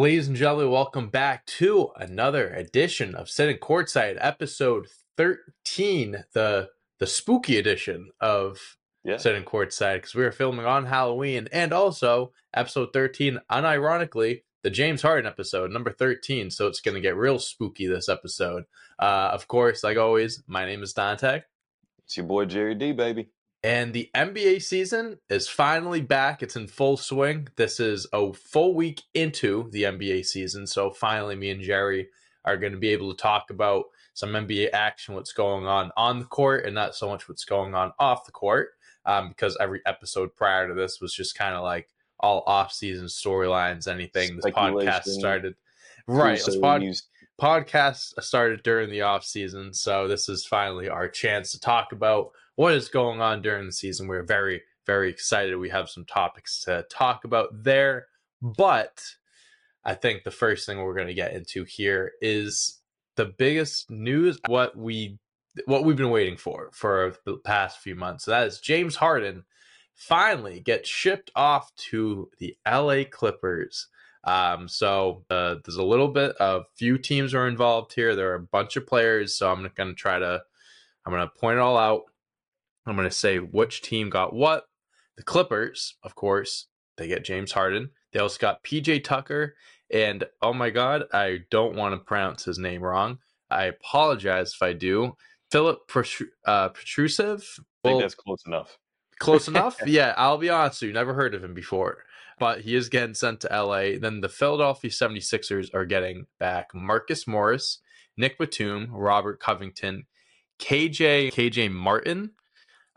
Ladies and gentlemen, welcome back to another edition of Sitting Courtside, episode 13, the the spooky edition of Yeah. Sitting Courtside, because we were filming on Halloween, and also episode 13, unironically, the James Harden episode, number 13. So it's going to get real spooky this episode. Uh, of course, like always, my name is Dante. It's your boy Jerry D, baby. And the NBA season is finally back. It's in full swing. This is a full week into the NBA season. So finally, me and Jerry are going to be able to talk about some NBA action, what's going on on the court, and not so much what's going on off the court. Um, because every episode prior to this was just kind of like all off-season storylines, anything. This podcast started. Right. This pod, podcast started during the off season, so this is finally our chance to talk about what is going on during the season. We're very, very excited. We have some topics to talk about there, but I think the first thing we're going to get into here is the biggest news what we what we've been waiting for for the past few months. So that is James Harden finally gets shipped off to the LA Clippers. Um, so uh, there's a little bit of few teams are involved here. There are a bunch of players, so I'm going to try to I'm going to point it all out. I'm going to say which team got what. The Clippers, of course, they get James Harden. They also got PJ Tucker, and oh my God, I don't want to pronounce his name wrong. I apologize if I do. Philip Petru- uh. I think that's close enough. Close enough? yeah, I'll be honest with you, never heard of him before. But he is getting sent to LA. Then the Philadelphia 76ers are getting back Marcus Morris, Nick Batum, Robert Covington, KJ KJ Martin,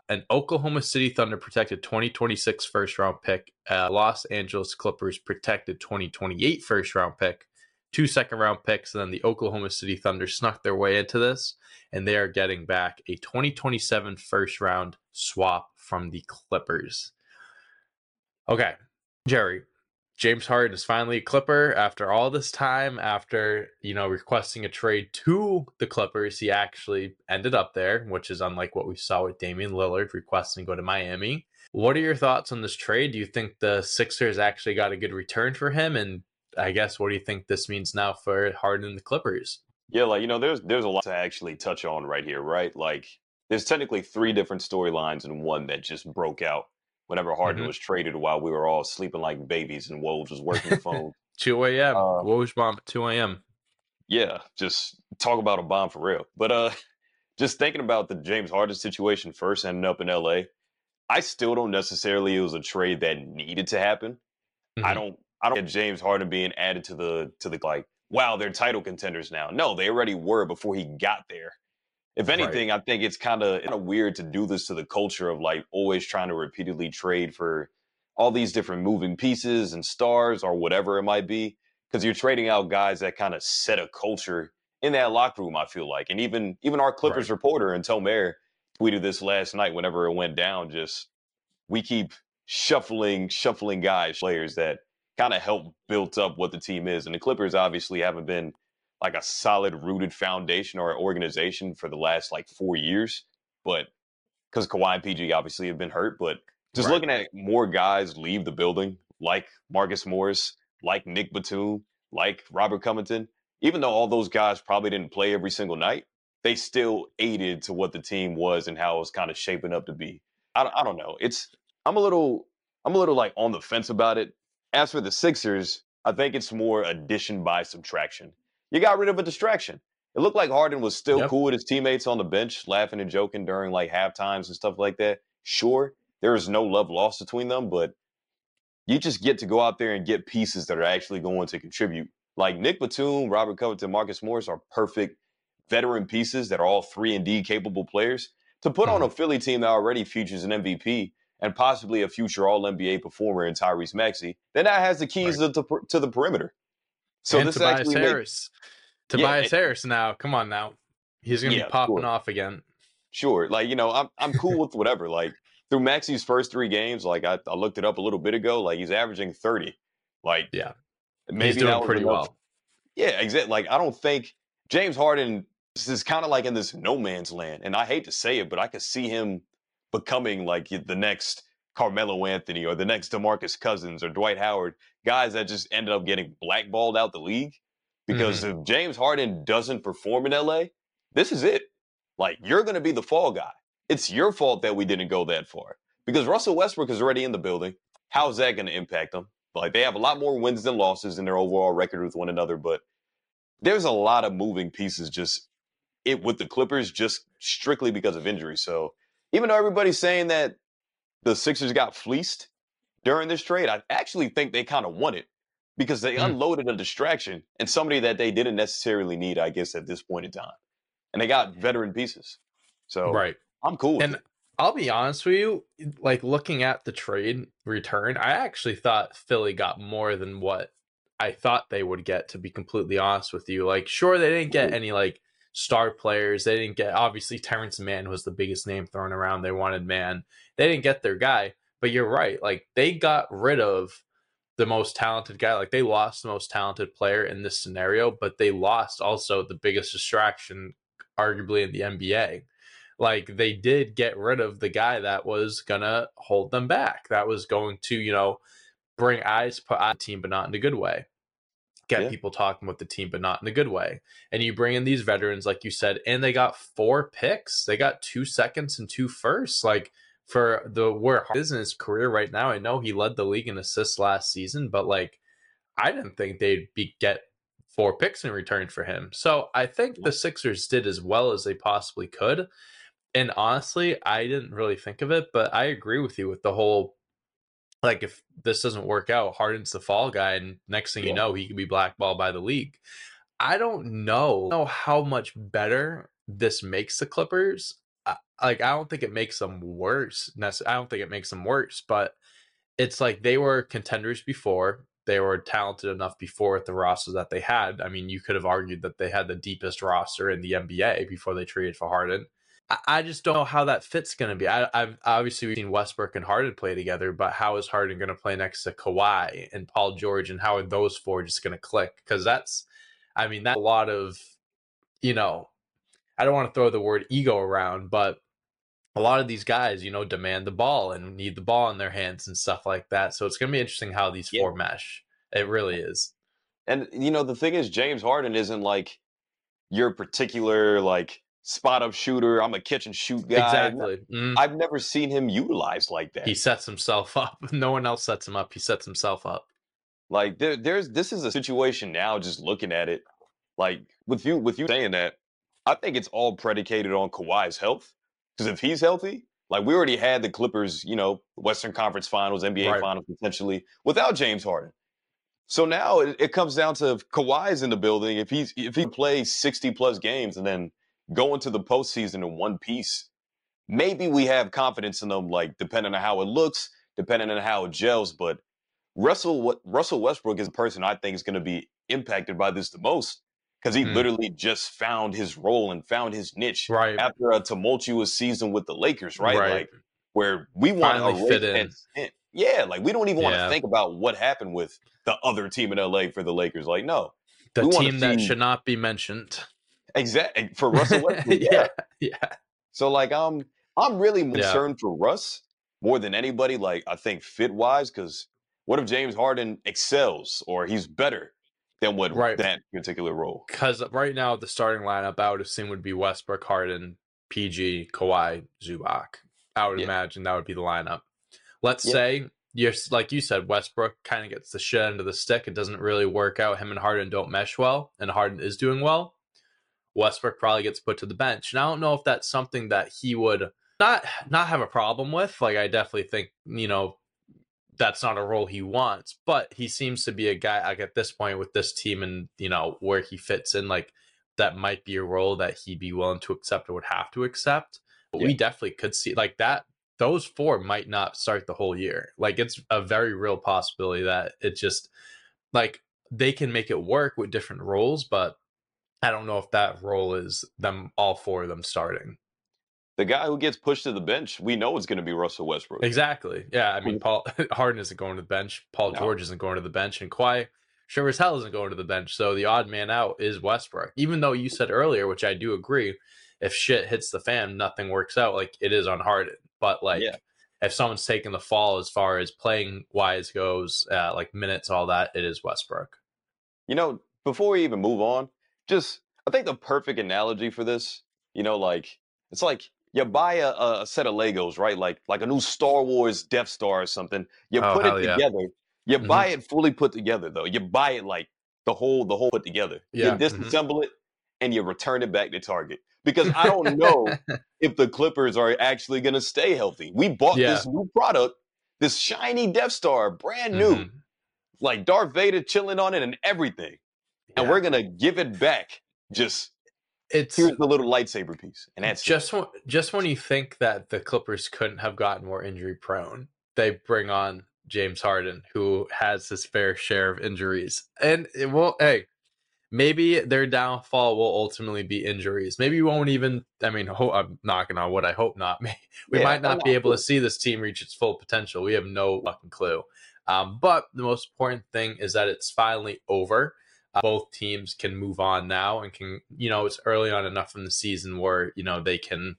an Oklahoma City Thunder protected 2026 first round pick, a Los Angeles Clippers protected 2028 first round pick, two second round picks, and then the Oklahoma City Thunder snuck their way into this, and they are getting back a 2027 first round swap from the Clippers. Okay, Jerry, James Harden is finally a Clipper after all this time. After you know requesting a trade to the Clippers, he actually ended up there, which is unlike what we saw with Damian Lillard requesting to go to Miami. What are your thoughts on this trade? Do you think the Sixers actually got a good return for him? And I guess what do you think this means now for Harden and the Clippers? Yeah, like you know, there's there's a lot to actually touch on right here, right? Like there's technically three different storylines and one that just broke out whenever Harden Mhm. was traded while we were all sleeping like babies and Woj was working the phone. 2 a.m. Uh, Woj bomb 2 a.m. yeah, just talk about a bomb for real. But uh just thinking about the James Harden situation first ending up in LA, I still don't necessarily it was a trade that needed to happen. I Mhm. don't I don't get James Harden being added to the to the like wow they're title contenders now. No, they already were before he got there. If Right. anything, I think it's kind of weird to do this to the culture of like always trying to repeatedly trade for all these different moving pieces and stars or whatever it might be because you're trading out guys that kind of set a culture in that locker room. I feel like, and even even our Clippers reporter and Tomer tweeted this last night whenever it went down. Just we keep shuffling, shuffling guys, players that kind of help built up what the team is. And the Clippers obviously haven't been like a solid rooted foundation or organization for the last like four years. But because Kawhi and PG obviously have been hurt, but just Right. looking at more guys leave the building, like Marcus Morris, like Nick Batum, like Robert Covington, even though all those guys probably didn't play every single night, they still aided to what the team was and how it was kind of shaping up to be. I, I don't know. It's I'm a little I'm a little like on the fence about it. As for the Sixers, I think it's more addition by subtraction. You got rid of a distraction. It looked like Harden was still Yep. cool with his teammates on the bench, laughing and joking during like half times and stuff like that. Sure, there is no love lost between them, but you just get to go out there and get pieces that are actually going to contribute. Like Nick Batum, Robert Covington, Marcus Morris are perfect veteran pieces that are all three and D capable players to put on mm-hmm. a Philly team that already features an MVP and possibly a future All NBA performer in Tyrese Maxey. Then that has the keys to, the, to the perimeter. So and this Tobias Harris. Yeah, Tobias it- Harris now. Come on now. He's gonna Yeah, be popping sure. off again. Sure. Like, you know, I'm I'm cool with whatever. Like through Maxey's first three games, like I, I looked it up a little bit ago, like he's averaging 30. Like Yeah. maybe He's doing pretty enough- well. Yeah, exactly. Like I don't think James Harden is kind of like in this no man's land. And I hate to say it, but I could see him becoming like the next Carmelo Anthony or the next DeMarcus Cousins or Dwight Howard, guys that just ended up getting blackballed out the league. Because mm-hmm. if James Harden doesn't perform in LA, this is it. Like you're going to be the fall guy. It's your fault that we didn't go that far. Because Russell Westbrook is already in the building. How's that going to impact them? Like they have a lot more wins than losses in their overall record with one another, but there's a lot of moving pieces just it with the Clippers just strictly because of injury. So even though everybody's saying that the Sixers got fleeced during this trade, I actually think they kind of won it because they mm. unloaded a distraction and somebody that they didn't necessarily need, I guess, at this point in time. And they got veteran pieces. So right. I'm cool. and it. I'll be honest with you, like looking at the trade return, I actually thought Philly got more than what I thought they would get, to be completely honest with you. Like, sure, they didn't get any like star players. They didn't get obviously Terrence Mann was the biggest name thrown around. They wanted Mann. They didn't get their guy, but you're right. Like they got rid of the most talented guy. Like they lost the most talented player in this scenario, but they lost also the biggest distraction, arguably in the NBA. Like they did get rid of the guy that was gonna hold them back. That was going to, you know, bring eyes put on the team, but not in a good way. Get yeah. people talking with the team, but not in a good way. And you bring in these veterans, like you said, and they got four picks. They got two seconds and two firsts. Like for the where is in his career right now. I know he led the league in assists last season, but like I didn't think they'd be get four picks in return for him. So I think the Sixers did as well as they possibly could. And honestly, I didn't really think of it, but I agree with you with the whole like if this doesn't work out, Harden's the fall guy, and next thing yeah. you know, he could be blackballed by the league. I don't know, know how much better this makes the Clippers like I don't think it makes them worse. I don't think it makes them worse, but it's like they were contenders before. They were talented enough before with the roster that they had. I mean, you could have argued that they had the deepest roster in the NBA before they traded for Harden. I, just don't know how that fit's going to be. I, have obviously we've seen Westbrook and Harden play together, but how is Harden going to play next to Kawhi and Paul George, and how are those four just going to click? Because that's, I mean, that's a lot of, you know, I don't want to throw the word ego around, but a lot of these guys, you know, demand the ball and need the ball in their hands and stuff like that. So it's going to be interesting how these yeah. four mesh. It really is. And you know, the thing is, James Harden isn't like your particular like spot up shooter. I'm a catch and shoot guy. Exactly. Mm. I've never seen him utilized like that. He sets himself up. No one else sets him up. He sets himself up. Like there, there's this is a situation now. Just looking at it, like with you, with you saying that, I think it's all predicated on Kawhi's health. Because if he's healthy, like we already had the Clippers, you know, Western Conference Finals, NBA right. Finals potentially without James Harden. So now it, it comes down to if Kawhi's in the building, if he's if he plays 60 plus games and then go into the postseason in one piece, maybe we have confidence in them, like depending on how it looks, depending on how it gels. But Russell Russell Westbrook is the person I think is going to be impacted by this the most because he mm. literally just found his role and found his niche right. after a tumultuous season with the Lakers, right? right. Like where we want to fit in. Yeah, like we don't even yeah. want to think about what happened with the other team in LA for the Lakers. Like, no, the team that should not be mentioned. Exactly for Russell Westbrook. yeah. yeah, yeah. So like, I'm I'm really concerned yeah. for Russ more than anybody. Like, I think fit wise, because what if James Harden excels or he's better than what right. that particular role. Because right now the starting lineup I would assume would be Westbrook, Harden, PG, Kawhi, Zubac. I would yeah. imagine that would be the lineup. Let's yeah. say you're like you said, Westbrook kind of gets the shit end of the stick. It doesn't really work out. Him and Harden don't mesh well, and Harden is doing well. Westbrook probably gets put to the bench. And I don't know if that's something that he would not not have a problem with. Like I definitely think, you know, that's not a role he wants, but he seems to be a guy like at this point with this team and you know where he fits in, like that might be a role that he'd be willing to accept or would have to accept. But yeah. we definitely could see like that. Those four might not start the whole year. Like it's a very real possibility that it just like they can make it work with different roles, but I don't know if that role is them all four of them starting the guy who gets pushed to the bench, we know it's going to be Russell Westbrook. Exactly. Yeah. I mean, Paul Harden isn't going to the bench. Paul no. George isn't going to the bench, and Kawhi sure as hell isn't going to the bench. So the odd man out is Westbrook. Even though you said earlier, which I do agree, if shit hits the fan, nothing works out. Like it is on Harden. But like, yeah. if someone's taking the fall as far as playing wise goes, uh, like minutes, all that, it is Westbrook. You know, before we even move on, just I think the perfect analogy for this, you know, like it's like you buy a, a set of Legos, right? Like like a new Star Wars Death Star or something. You Oh, put it yeah. together. You Mhm. buy it fully put together though. You buy it like the whole the whole put together. Yeah, You mhm. disassemble it and you return it back to Target. Because I don't know if the Clippers are actually going to stay healthy. We bought Yeah. this new product, this shiny Death Star, brand new, Mhm. like Darth Vader chilling on it and everything. And we're going to give it back. Just it's here's the little lightsaber piece. And that's it. just when, just when you think that the Clippers couldn't have gotten more injury prone, they bring on James Harden, who has his fair share of injuries, and it will. Hey, maybe their downfall will ultimately be injuries. Maybe you won't even. I mean, ho- I'm knocking on wood. I hope not. We Yeah, might not be able to see this team reach its full potential. We have no fucking clue. Um, but the most important thing is that it's finally over. Uh, both teams can move on now and can, you know, it's early on enough in the season where, you know, they can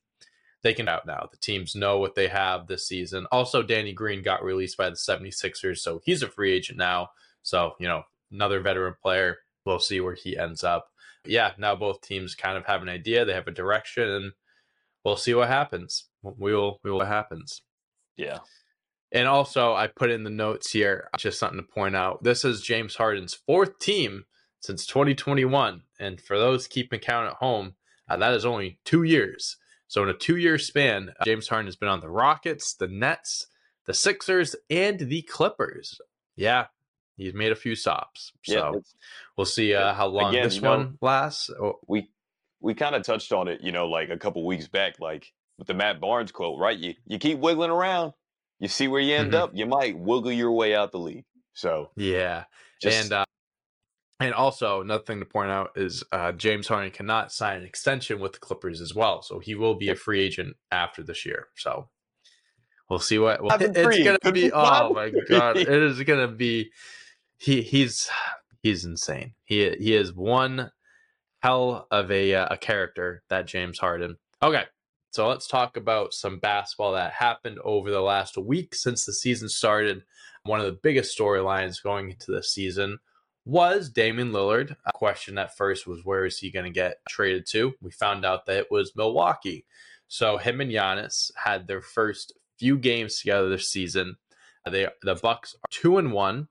they can out now. The teams know what they have this season. Also, Danny Green got released by the 76ers, so he's a free agent now. So, you know, another veteran player. We'll see where he ends up. Yeah, now both teams kind of have an idea, they have a direction, and we'll see what happens. We will we will what happens. yeah. And also, I put in the notes here just something to point out. This is James Harden's fourth team since 2021. And for those keeping count at home, uh, that is only two years. So, in a two year span, uh, James Harden has been on the Rockets, the Nets, the Sixers, and the Clippers. Yeah, he's made a few stops. So, it's- we'll see uh, how long Again, this you know- one lasts. Oh, we we kind of touched on it, you know, like a couple weeks back, like with the Matt Barnes quote, right? You you keep wiggling around, you see where you end Mhm. up, you might wiggle your way out the league. So yeah. just and uh, and also another thing to point out is uh, James Harden cannot sign an extension with the Clippers as well, so he will be a free agent after this year. So we'll see what well, it's gonna be. be Oh my god, it is gonna be. He he's he's insane. He he is one hell of a uh, a character that James Harden. Okay, so let's talk about some basketball that happened over the last week since the season started. One of the biggest storylines going into the season was Damian Lillard. A question at first was where is he going to get traded to? We found out that it was Milwaukee. So him and Giannis had their first few games together this season. They the Bucks are two and one.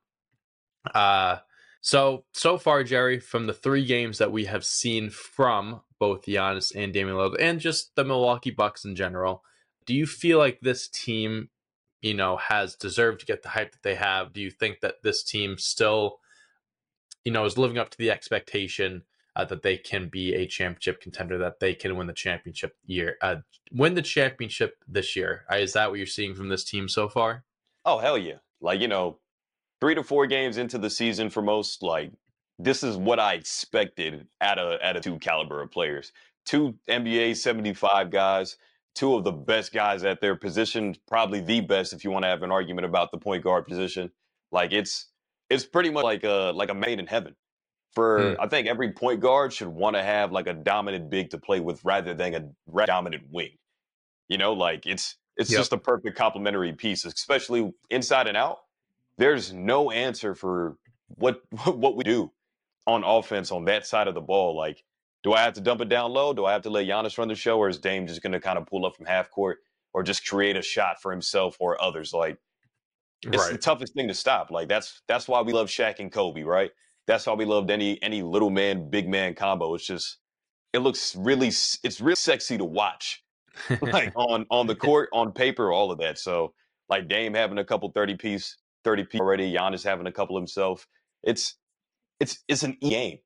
Uh so so far, Jerry, from the three games that we have seen from both Giannis and Damian Lillard, and just the Milwaukee Bucks in general, do you feel like this team, you know, has deserved to get the hype that they have? Do you think that this team still, you know, is living up to the expectation uh, that they can be a championship contender, that they can win the championship year, uh, win the championship this year? Uh, is that what you're seeing from this team so far? oh hell yeah. Like, you know, three to four games into the season for most, like this is what I expected at a at a two caliber of players. Two NBA 75 guys, two of the best guys at their position, probably the best if you want to have an argument about the point guard position. Like it's it's pretty much like a like a made in heaven. For Hmm. I think every point guard should want to have like a dominant big to play with rather than a dominant wing. You know, like it's it's Yep. just a perfect complementary piece, especially inside and out. There's no answer for what what we do on offense on that side of the ball. Like, do I have to dump it down low? Do I have to let Giannis run the show, or is Dame just going to kind of pull up from half court, or just create a shot for himself or others? Like, it's the toughest thing to stop. Like that's that's why we love Shaq and Kobe, right? That's why we loved any any little man big man combo. It's just it looks really it's really sexy to watch like on on the court, on paper, all of that. So like Dame having a couple thirty piece, thirty piece already, Giannis having a couple himself. It's it's it's an E game.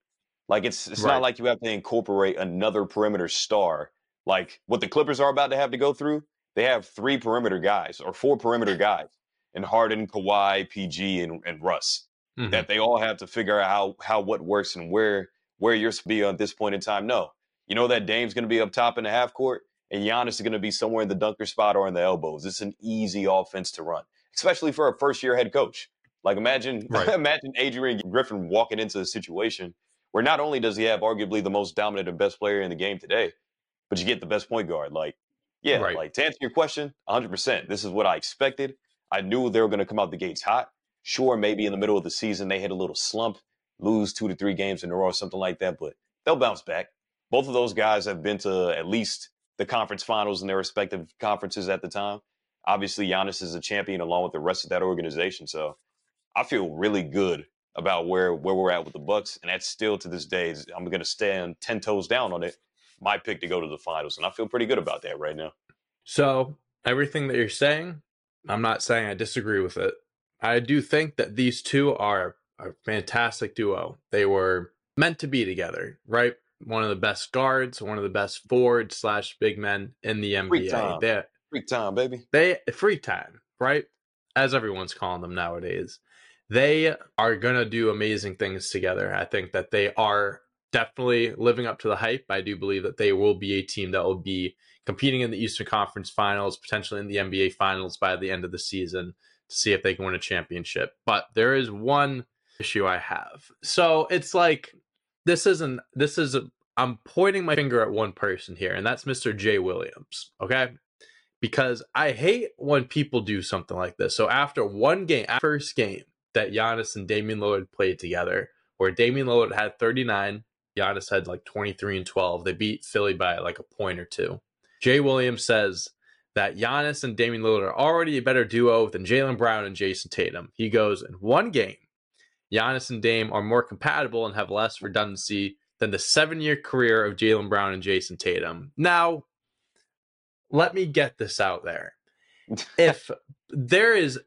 Like it's it's Right. not like you have to incorporate another perimeter star. Like what the Clippers are about to have to go through. They have three perimeter guys or four perimeter guys, and Harden, Kawhi, PG, and, and Russ Mhm. that they all have to figure out how how what works and where where you're supposed to be at this point in time. No, you know that Dame's going to be up top in the half court, and Giannis is going to be somewhere in the dunker spot or in the elbows. It's an easy offense to run, especially for a first year head coach. Like imagine Right. imagine Adrian Griffin walking into a situation where not only does he have arguably the most dominant and best player in the game today, but you get the best point guard. Like yeah, Right. like to answer your question, 100%. This is what I expected. I knew they were going to come out the gates hot. Sure, maybe in the middle of the season they hit a little slump, lose two to three games in a row or something like that, but they'll bounce back. Both of those guys have been to at least the conference finals in their respective conferences at the time. Obviously, Giannis is a champion along with the rest of that organization. So I feel really good about where where we're at with the Bucks, and that's still to this day. I'm going to stand ten toes down on it. My pick to go to the finals, and I feel pretty good about that right now. So everything that you're saying, I'm not saying I disagree with it. I do think that these two are a fantastic duo. They were meant to be together, right? One of the best guards, one of the best forwards slash big men in the NBA. time. They Freak time, baby. they free time, right? As everyone's calling them nowadays. They are gonna do amazing things together. I think that they are definitely living up to the hype. I do believe that they will be a team that will be competing in the Eastern Conference Finals, potentially in the NBA Finals by the end of the season to see if they can win a championship. But there is one issue I have. So it's like this isn't this is a, I'm pointing my finger at one person here, and that's Mr. Jay Williams. Okay because I hate when people do something like this. So after one game, first game that Giannis and Damian Lillard played together, where Damian Lillard had 39, Giannis had like 23 and 12. They beat Philly by like a point or two. Jay Williams says that Giannis and Damian Lillard are already a better duo than Jaylen Brown and Jayson Tatum. He goes, in one game, Giannis and Dame are more compatible and have less redundancy than the seven year career of Jaylen Brown and Jayson Tatum. Now, let me get this out there. If there is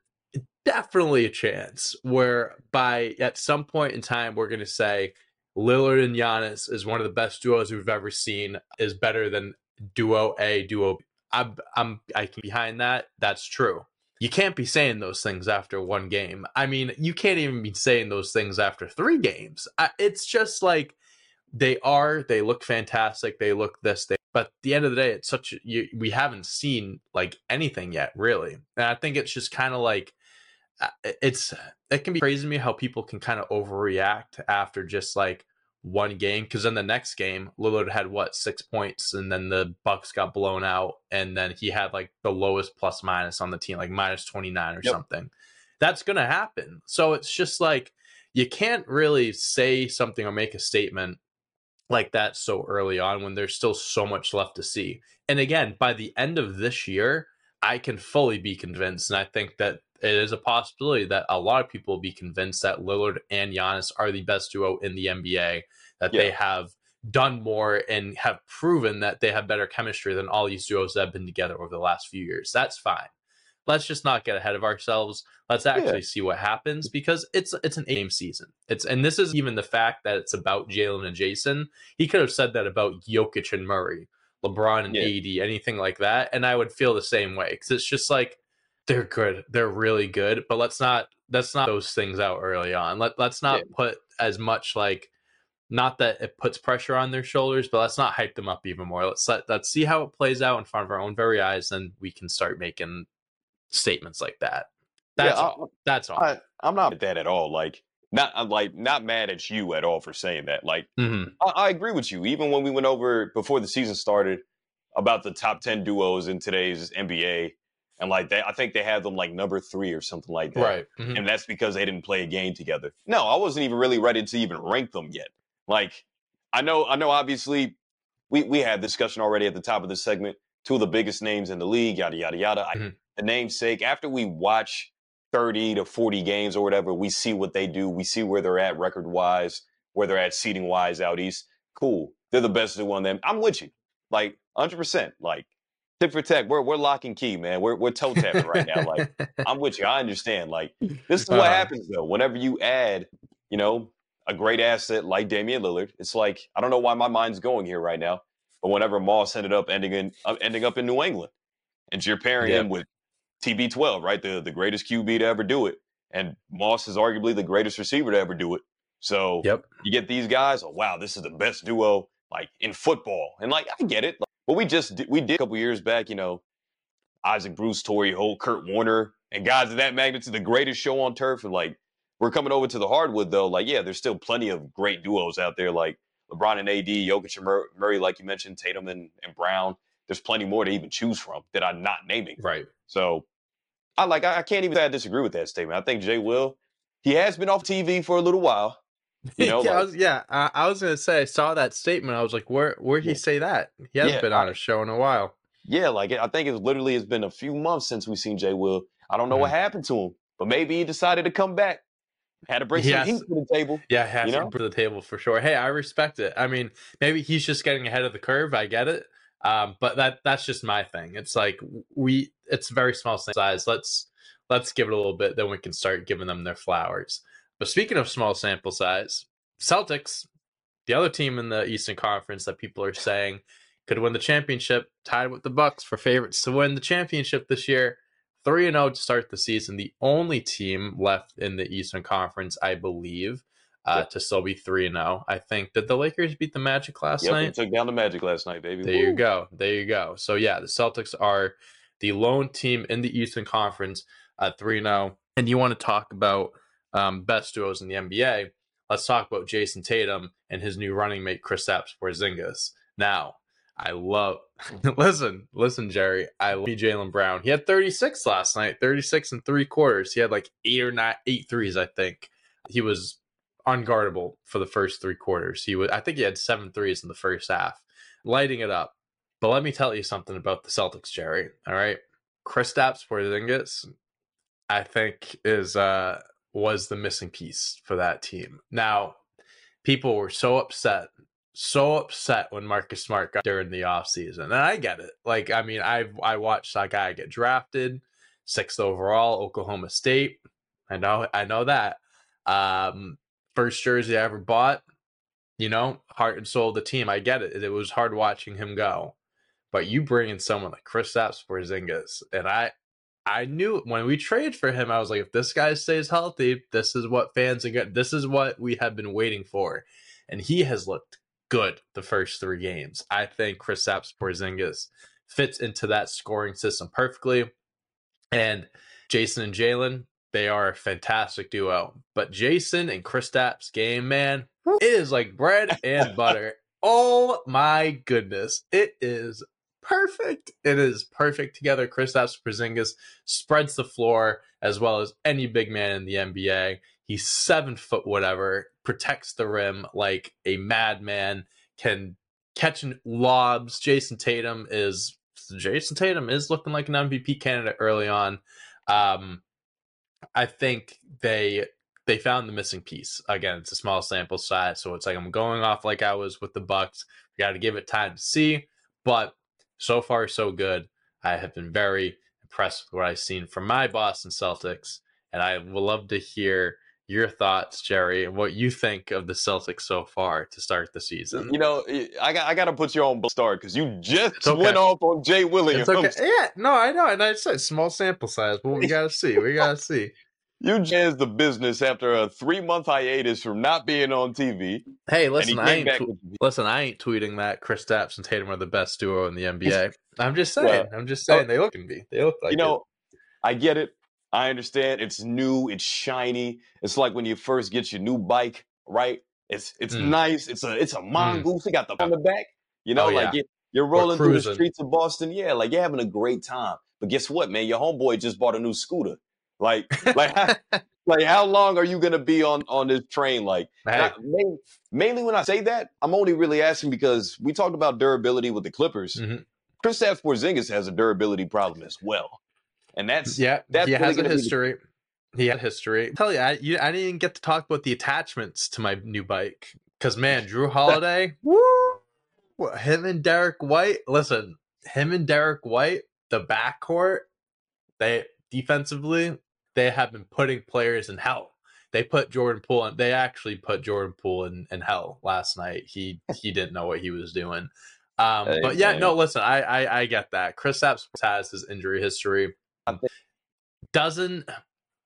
definitely a chance where by at some point in time we're going to say Lillard and Giannis is one of the best duos we've ever seen, is better than duo A, duo B. I'm, I'm I behind that. That's true. You can't be saying those things after one game. I mean, you can't even be saying those things after three games. I, it's just like they are. They look fantastic. They look this. They. But at the end of the day, it's such. You, we haven't seen like anything yet, really. And I think it's just kind of like uh, it's. It can be crazy to me how people can kind of overreact after just like one game because then the next game Lillard had what six points and then the Bucks got blown out and then he had like the lowest plus minus on the team like minus 29 or Yep. something. That's gonna happen. So it's just like you can't really say something or make a statement like that so early on when there's still so much left to see. And again by the end of this year I can fully be convinced and I think that it is a possibility that a lot of people will be convinced that Lillard and Giannis are the best duo in the NBA, that they have done more and have proven that they have better chemistry than all these duos that have been together over the last few years. That's fine. Let's just not get ahead of ourselves. Let's actually see what happens because it's it's an eight game season. It's and this is even the fact that it's about Jaylen and Jayson. He could have said that about Jokic and Murray, LeBron and Yeah. AD, anything like that, and I would feel the same way because it's just like they're good. They're really good, but let's not let's not those things out early on. Let let's not Yeah. put as much like not that it puts pressure on their shoulders, but let's not hype them up even more. Let's let let's see how it plays out in front of our own very eyes, then we can start making statements like that. That's Yeah, I- all. That's all. I, I'm not that at all. Like, not I'm like not mad at you at all for saying that. Like, Mhm. I, I agree with you. Even when we went over before the season started about the top ten duos in today's NBA, and like they, I think they had them like number three or something like that. Right. Mhm. and that's because they didn't play a game together. No, I wasn't even really ready to even rank them yet. Like, I know, I know. Obviously, we we had discussion already at the top of the segment. Two of the biggest names in the league, yada yada yada. I, Mhm. the namesake. After we watch thirty to forty games or whatever, we see what they do. We see where they're at record wise, where they're at seating wise out east. Cool, they're the best of one. Them, I'm with you, like hundred percent. Like tip for tech, we're we're lock and key, man. We're we're toe tapping right now. Like I'm with you. I understand. Like this is what Uh-huh. happens though. Whenever you add, you know, a great asset like Damian Lillard, it's like I don't know why my mind's going here right now, but whenever Moss ended up ending in uh, ending up in New England, and you're pairing Yeah. him with TB12, right, the the greatest QB to ever do it, and Moss is arguably the greatest receiver to ever do it. So Yep. you get these guys. Oh wow, this is the best duo like in football, and like I get it. Like, but we just did, we did a couple years back, you know, Isaac Bruce, Torry Holt, Kurt Warner, and guys of that magnitude, the greatest show on turf. And like we're coming over to the hardwood though. Like yeah, there's still plenty of great duos out there, like LeBron and AD, Jokic and Murray, like you mentioned, Tatum and, and Brown. there's plenty more to even choose from that I'm not naming. Right. So I like I, I can't even say I disagree with that statement. I think Jay Will, he has been off TV for a little while. You know, yeah, I was, yeah. I, I was gonna say I saw that statement. I was like, where where'd he Yeah. say that? He hasn't Yeah, been on a show in a while. Yeah, like I think it's literally it's been a few months since we've seen Jay Will. I don't know what mm-hmm. happened to him, but maybe he decided to come back. Had to bring Yes. some heat to the table. Yeah, has You to know? to the table for sure. Hey, I respect it. I mean, maybe he's just getting ahead of the curve. I get it. Um, but that that's just my thing. It's like we it's very small size. Let's let's give it a little bit, then we can start giving them their flowers. But speaking of small sample size, Celtics, the other team in the Eastern Conference that people are saying could win the championship, tied with the Bucks for favorites to win the championship this year. 3 and 0 to start the season. The only team left in the Eastern Conference, I believe, uh, Yep. to still be 3 and 0. I think did the Lakers beat the Magic last Yep, they night? took down the Magic last night, baby. There you go. There you go. So yeah, the Celtics are the lone team in the Eastern Conference at 3 and 0. And you want to talk about um, best duos in the NBA? Let's talk about Jayson Tatum and his new running mate Chris Porzingis. Now, I love listen, listen, Jerry. I love Jaylen Brown. He had 36 last night, 36 and three quarters. He had like eight or nine, eight threes, I think. He was unguardable for the first three quarters. He was I think he had seven threes in the first half, lighting it up. But let me tell you something about the Celtics, Jerry. All right. Kristaps Porzingis, I think, is uh was the missing piece for that team. Now, people were so upset, so upset when Marcus Smart got during the offseason. And I get it. Like, I mean, I I watched that guy get drafted, sixth overall, Oklahoma State. I know, I know that. Um, first jersey I ever bought, you know, heart and soul of the team. I get it. It was hard watching him go. But you bring in someone like Kristaps Porzingis, and I, I knew when we traded for him, I was like, if this guy stays healthy, this is what fans are good. This is what we have been waiting for, and he has looked good the first three games. I think Kristaps Porzingis fits into that scoring system perfectly, and Jayson and Jaylen, they are a fantastic duo. But Jayson and Kristaps game, man, it is like bread and butter. Oh my goodness, it is perfect. It is perfect together. Kristaps Porzingis spreads the floor as well as any big man in the NBA. He's seven foot whatever, protects the rim like a madman, can catch lobs. Jayson Tatum is Jayson Tatum is looking like an MVP candidate early on. Um, I think they they found the missing piece. Again, it's a small sample size, so it's like I'm going off like I was with the Bucks. Got to give it time to see, but so far so good. I have been very impressed with what I've seen from my Boston Celtics, and I would love to hear your thoughts, Jerry, and what you think of the Celtics so far to start the season. You know, eh, I got I got to put you on start because you just okay. went off on Jay Williams. It's okay. Yeah, no, I know, and I said small sample size, but we gotta see. We gotta see. You jazzed the business after a three month hiatus from not being on TV. Hey, and he listen, I ain't tw- listen. I ain't tweeting that Kristaps and Tatum are the best duo in the NBA. I'm just saying. Well, I'm just oh saying they look can be. They look like you know, I get it. I understand. It's new. It's shiny. It's like when you first get your new bike, right? It's it's Mm. nice. It's a it's a mongoose. It got the on the back. You know, Oh, like yeah. you, you're rolling through the streets of Boston. Yeah, like you're having a great time. But guess what, man? Your homeboy just bought a new scooter. Like, like, how, like, how long are you gonna be on on this train? Like, Hey, Not- main- mainly when I say that, I'm only really asking because we talked about durability with the Clippers. Mhm. Kristaps Porzingis has a durability problem as well, and that's yeah, that's he has a gonna be the- history. He had history. tell you, I you, I didn't even get to talk about the attachments to my new bike because man, Jrue Holiday, woo, him and Derek White. Listen, him and Derek White, the backcourt, they defensively they have been putting players in hell. They put Jordan Poole in. They actually put Jordan Poole in, in hell last night. He he didn't know what he was doing. Um, Hey, but yeah, man. no, listen, I, I I get that. Kristaps has his injury history. Doesn't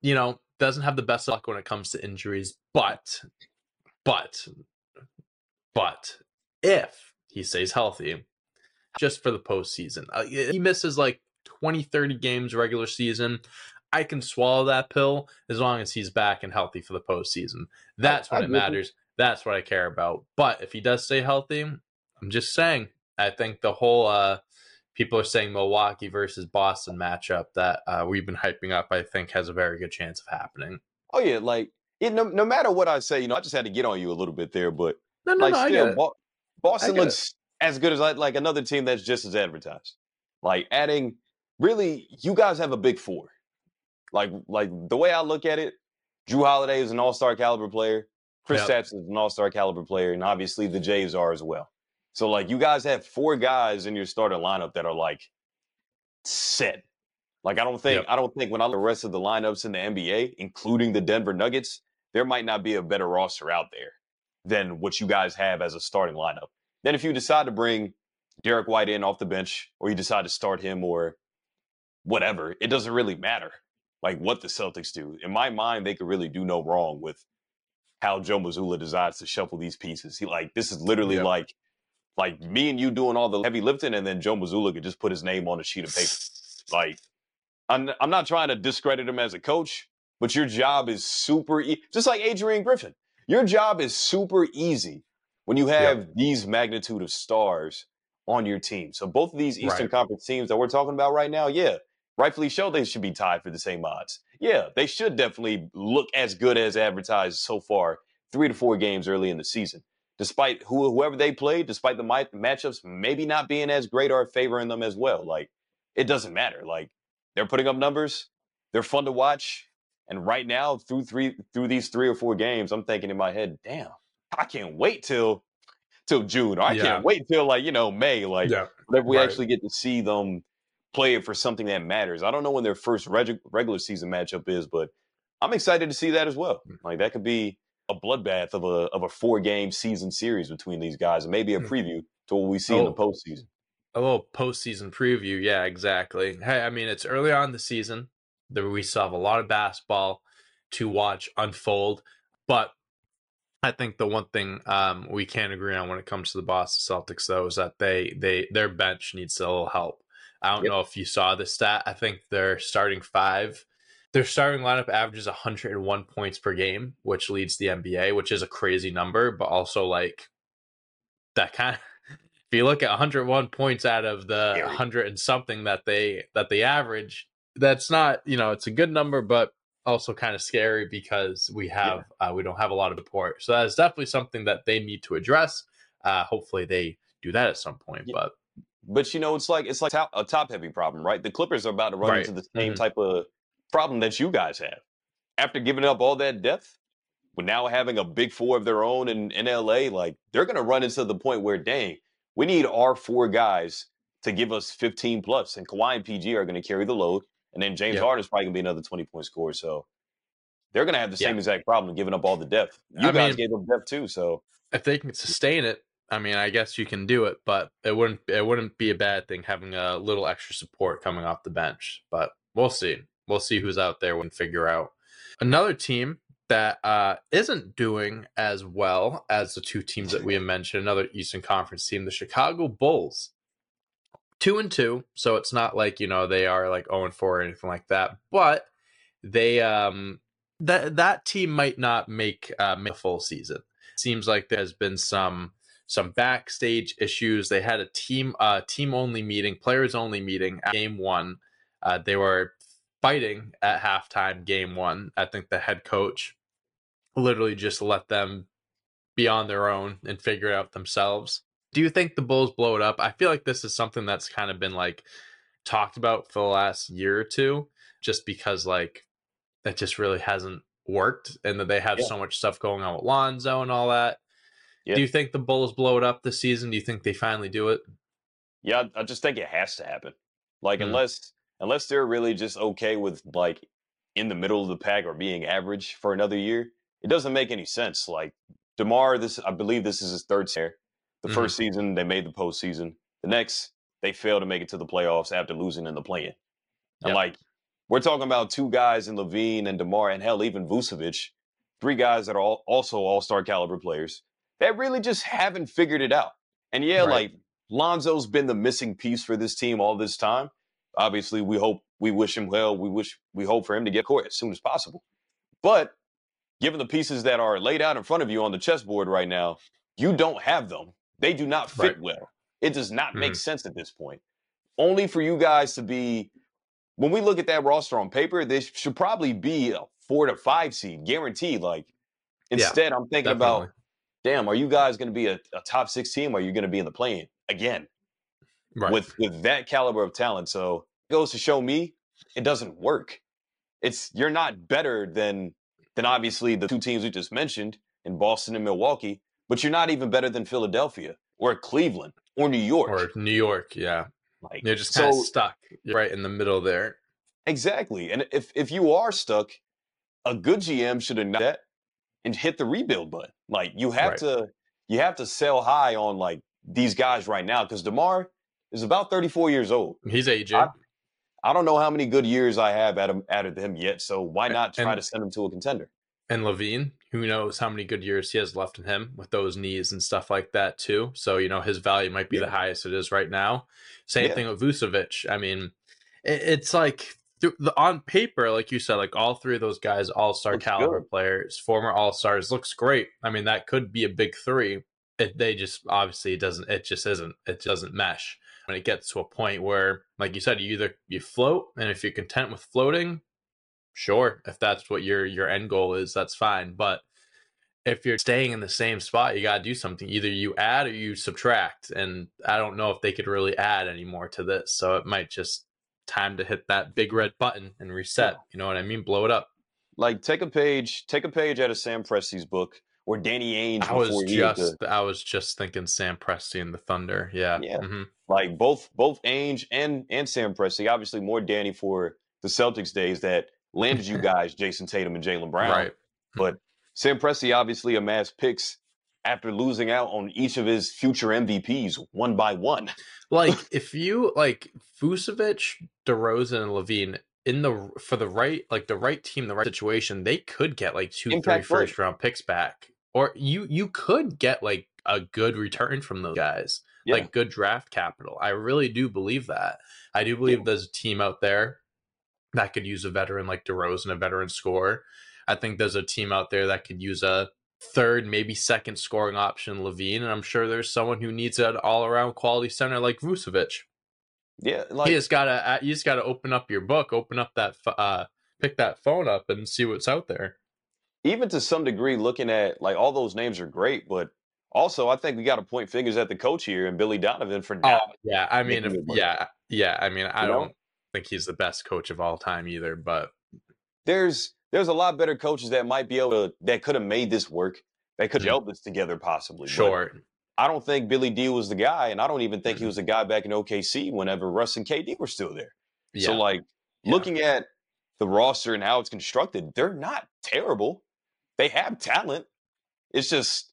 you know doesn't have the best luck when it comes to injuries, but but but if he stays healthy, just for the postseason, uh, he misses like 20, 30 games regular season. I can swallow that pill as long as he's back and healthy for the postseason. That's I when it matters. That's what I care about. But if he does stay healthy, I'm just saying, I think the whole uh people are saying Milwaukee versus Boston matchup that uh, we've been hyping up. I think has a very good chance of happening. Oh yeah, like it, no, no matter what I say, you know, I just had to get on you a little bit there, but no, no, like no, still, Bo- Boston looks it. as good as like, like another team that's just as advertised. Like adding, really, you guys have a big four. Like like the way I look at it, Jrue Holiday is an All Star caliber player. Chris yep. is an All Star caliber player, and obviously the Jays are as well. So like you guys have four guys in your starting lineup that are like set. Like I don't think yep. I don't think when I look at the rest of the lineups in the NBA, including the Denver Nuggets, there might not be a better roster out there than what you guys have as a starting lineup. Then if you decide to bring Derek White in off the bench, or you decide to start him or whatever, it doesn't really matter. Like what the Celtics do. In my mind, they could really do no wrong with how Joe Mazzulla decides to shuffle these pieces. He like this is literally yep. like like me and you doing all the heavy lifting, and then Joe Mazzulla could just put his name on a sheet of paper. Like, I'm, I'm not trying to discredit him as a coach, but your job is super, e- just like Adrian Griffin. Your job is super easy when you have yep. these magnitude of stars on your team. So both of these Eastern right. Conference teams that we're talking about right now, yeah, rightfully so, they should be tied for the same odds. Yeah, they should definitely look as good as advertised so far, three to four games early in the season despite who, whoever they played, despite the matchups maybe not being as great or favoring them as well. Like, it doesn't matter. Like, they're putting up numbers, they're fun to watch. And right now, through three through these three or four games, I'm thinking in my head, damn, I can't wait till till June. Or I yeah. can't wait till like, you know, May. Like yeah. whenever we right. actually get to see them play it for something that matters. I don't know when their first reg- regular season matchup is, but I'm excited to see that as well. Mm. Like that could be a bloodbath of a of a four game season series between these guys, and maybe a hmm. preview to what we see oh, in the oh. postseason. A little postseason preview, yeah, exactly. Hey, I mean, it's early on the season. There we still have a lot of basketball to watch unfold, but I think the one thing um, we can agree on when it comes to the Boston Celtics, though, is that they they their bench needs a little help. I don't yep. know if you saw the stat. I think they're starting five their starting lineup averages 101 points per game, which leads the NBA, which is a crazy number, but also like that kind of if you look at 101 points out of the 100 and something that they that they average, that's not, you know, it's a good number, but also kind of scary because we have yeah. uh, we don't have a lot of support. So that's definitely something that they need to address. Uh, hopefully they do that at some point, yeah. but but you know, it's like it's like a top heavy problem, right? The Clippers are about to run right. into the same mm-hmm. type of problem that you guys have. After giving up all that depth, we're now having a big four of their own in, in LA, like they're going to run into the point where, dang, we need our four guys to give us 15 plus, and Kawhi and PG are going to carry the load, and then James yep. Harden is probably going to be another 20 point scorer. So they're going to have the same exact problem giving up all the depth. You I guys mean, gave up depth too, so if they can sustain it, I mean, I guess you can do it, but it wouldn't it wouldn't be a bad thing having a little extra support coming off the bench. But we'll see we'll see who's out there and figure out. Another team that uh, not doing as well as the two teams that we have mentioned, another Eastern Conference team, the Chicago Bulls. Two and two, so it's not like you know they are like zero and four or anything like that. But they um that that team might not make uh, make a full season. Seems like there's been some some backstage issues. They had a team uh team only meeting, players only meeting game one. Uh, they were fighting at halftime game one. I think the head coach literally just let them be on their own and figure it out themselves. Do you think the Bulls blow it up? I feel like this is something that's kind of been like talked about for the last year or two, just because like it just really hasn't worked and that they have yeah. so much stuff going on with Lonzo and all that. Yeah. Do you think the Bulls blow it up this season? Do you think they finally do it? Yeah, I just think it has to happen. Like, mm. unless unless they're really just okay with like in the middle of the pack or being average for another year, it doesn't make any sense. Like Demar, this I believe this is his third year. The mm-hmm. first season they made the postseason. The next they failed to make it to the playoffs after losing in the play-in. And yep. like we're talking about two guys in LaVine and Demar, and hell, even Vucevic, three guys that are all, also all-star caliber players that really just haven't figured it out. And yeah, right. like Lonzo's been the missing piece for this team all this time obviously we hope we wish him well. We wish we hope for him to get court as soon as possible. But given the pieces that are laid out in front of you on the chessboard right now, you don't have them. They do not fit right. well. It does not make mm-hmm. sense at this point. only for you guys to be. When we look at that roster on paper, this should probably be a four to five seed, guaranteed. Like instead, yeah, I'm thinking definitely. about, damn, are you guys going to be a, a, top six team? Or are you going to be in the play again? Right. With with that caliber of talent, so it goes to show me it doesn't work. It's you're not better than than obviously the two teams we just mentioned in Boston and Milwaukee, but you're not even better than Philadelphia or Cleveland or New York. Or New York, yeah. Like you're just kind so, of stuck you're right in the middle there. Exactly. And if if you are stuck, a good GM should have that and hit the rebuild button. Like you have right. to you have to sell high on like these guys right now because DeMar is about 34 years old. He's aging. I, I don't know how many good years I have at him, added him yet, so why not try and, to send him to a contender? And LaVine, who knows how many good years he has left in him with those knees and stuff like that too. So you know his value might be yeah. the highest it is right now. Same yeah. thing with Vucevic. I mean, it, it's like the, on paper, like you said, like all three of those guys, all star caliber good. players, former all stars, looks great. I mean, that could be a big three. It, they just obviously it doesn't. It just isn't. It doesn't mesh when it gets to a point where, like you said, you either you float, and if you're content with floating, sure. If that's what your your end goal is, that's fine. But if you're staying in the same spot, you got to do something. Either you add or you subtract. And I don't know if they could really add anymore to this. So it might just time to hit that big red button and reset. You know what I mean? Blow it up. Like take a page, take a page out of Sam Presti's book or Danny Ainge. I was just I was just thinking Sam Presti and the Thunder. Yeah. Yeah. Mm-hmm. Like both both Ainge and and Sam Presti, obviously more Danny for the Celtics days that landed you guys Jayson Tatum and Jaylen Brown. Right. But Sam Presti obviously amassed picks after losing out on each of his future MVPs one by one. like if you like Vucevic, DeRozan, and LaVine in the for the right like the right team, the right situation, they could get like two, Impact three first round picks back or you you could get like a good return from those guys, yeah. like good draft capital. I really do believe that. I do believe yeah. there's a team out there that could use a veteran like DeRozan, a veteran scorer. I think there's a team out there that could use a third, maybe second scoring option, LaVine, and I'm sure there's someone who needs an all around quality center like Vucevic. Yeah, like, you just gotta you just gotta open up your book, open up that uh, pick that phone up, and see what's out there even to some degree, looking at like all those names are great, but also I think we got to point fingers at the coach here and Billy Donovan for now. Oh, yeah, I mean, if, yeah, yeah, I mean, I you don't know? think he's the best coach of all time either, but there's there's a lot better coaches that might be able to that could have made this work, that could mm-hmm. this together possibly. Sure. I don't think Billy D was the guy, and I don't even think mm-hmm. he was the guy back in OKC whenever Russ and KD were still there. Yeah. So like yeah. looking at the roster and how it's constructed, they're not terrible they have talent. It's just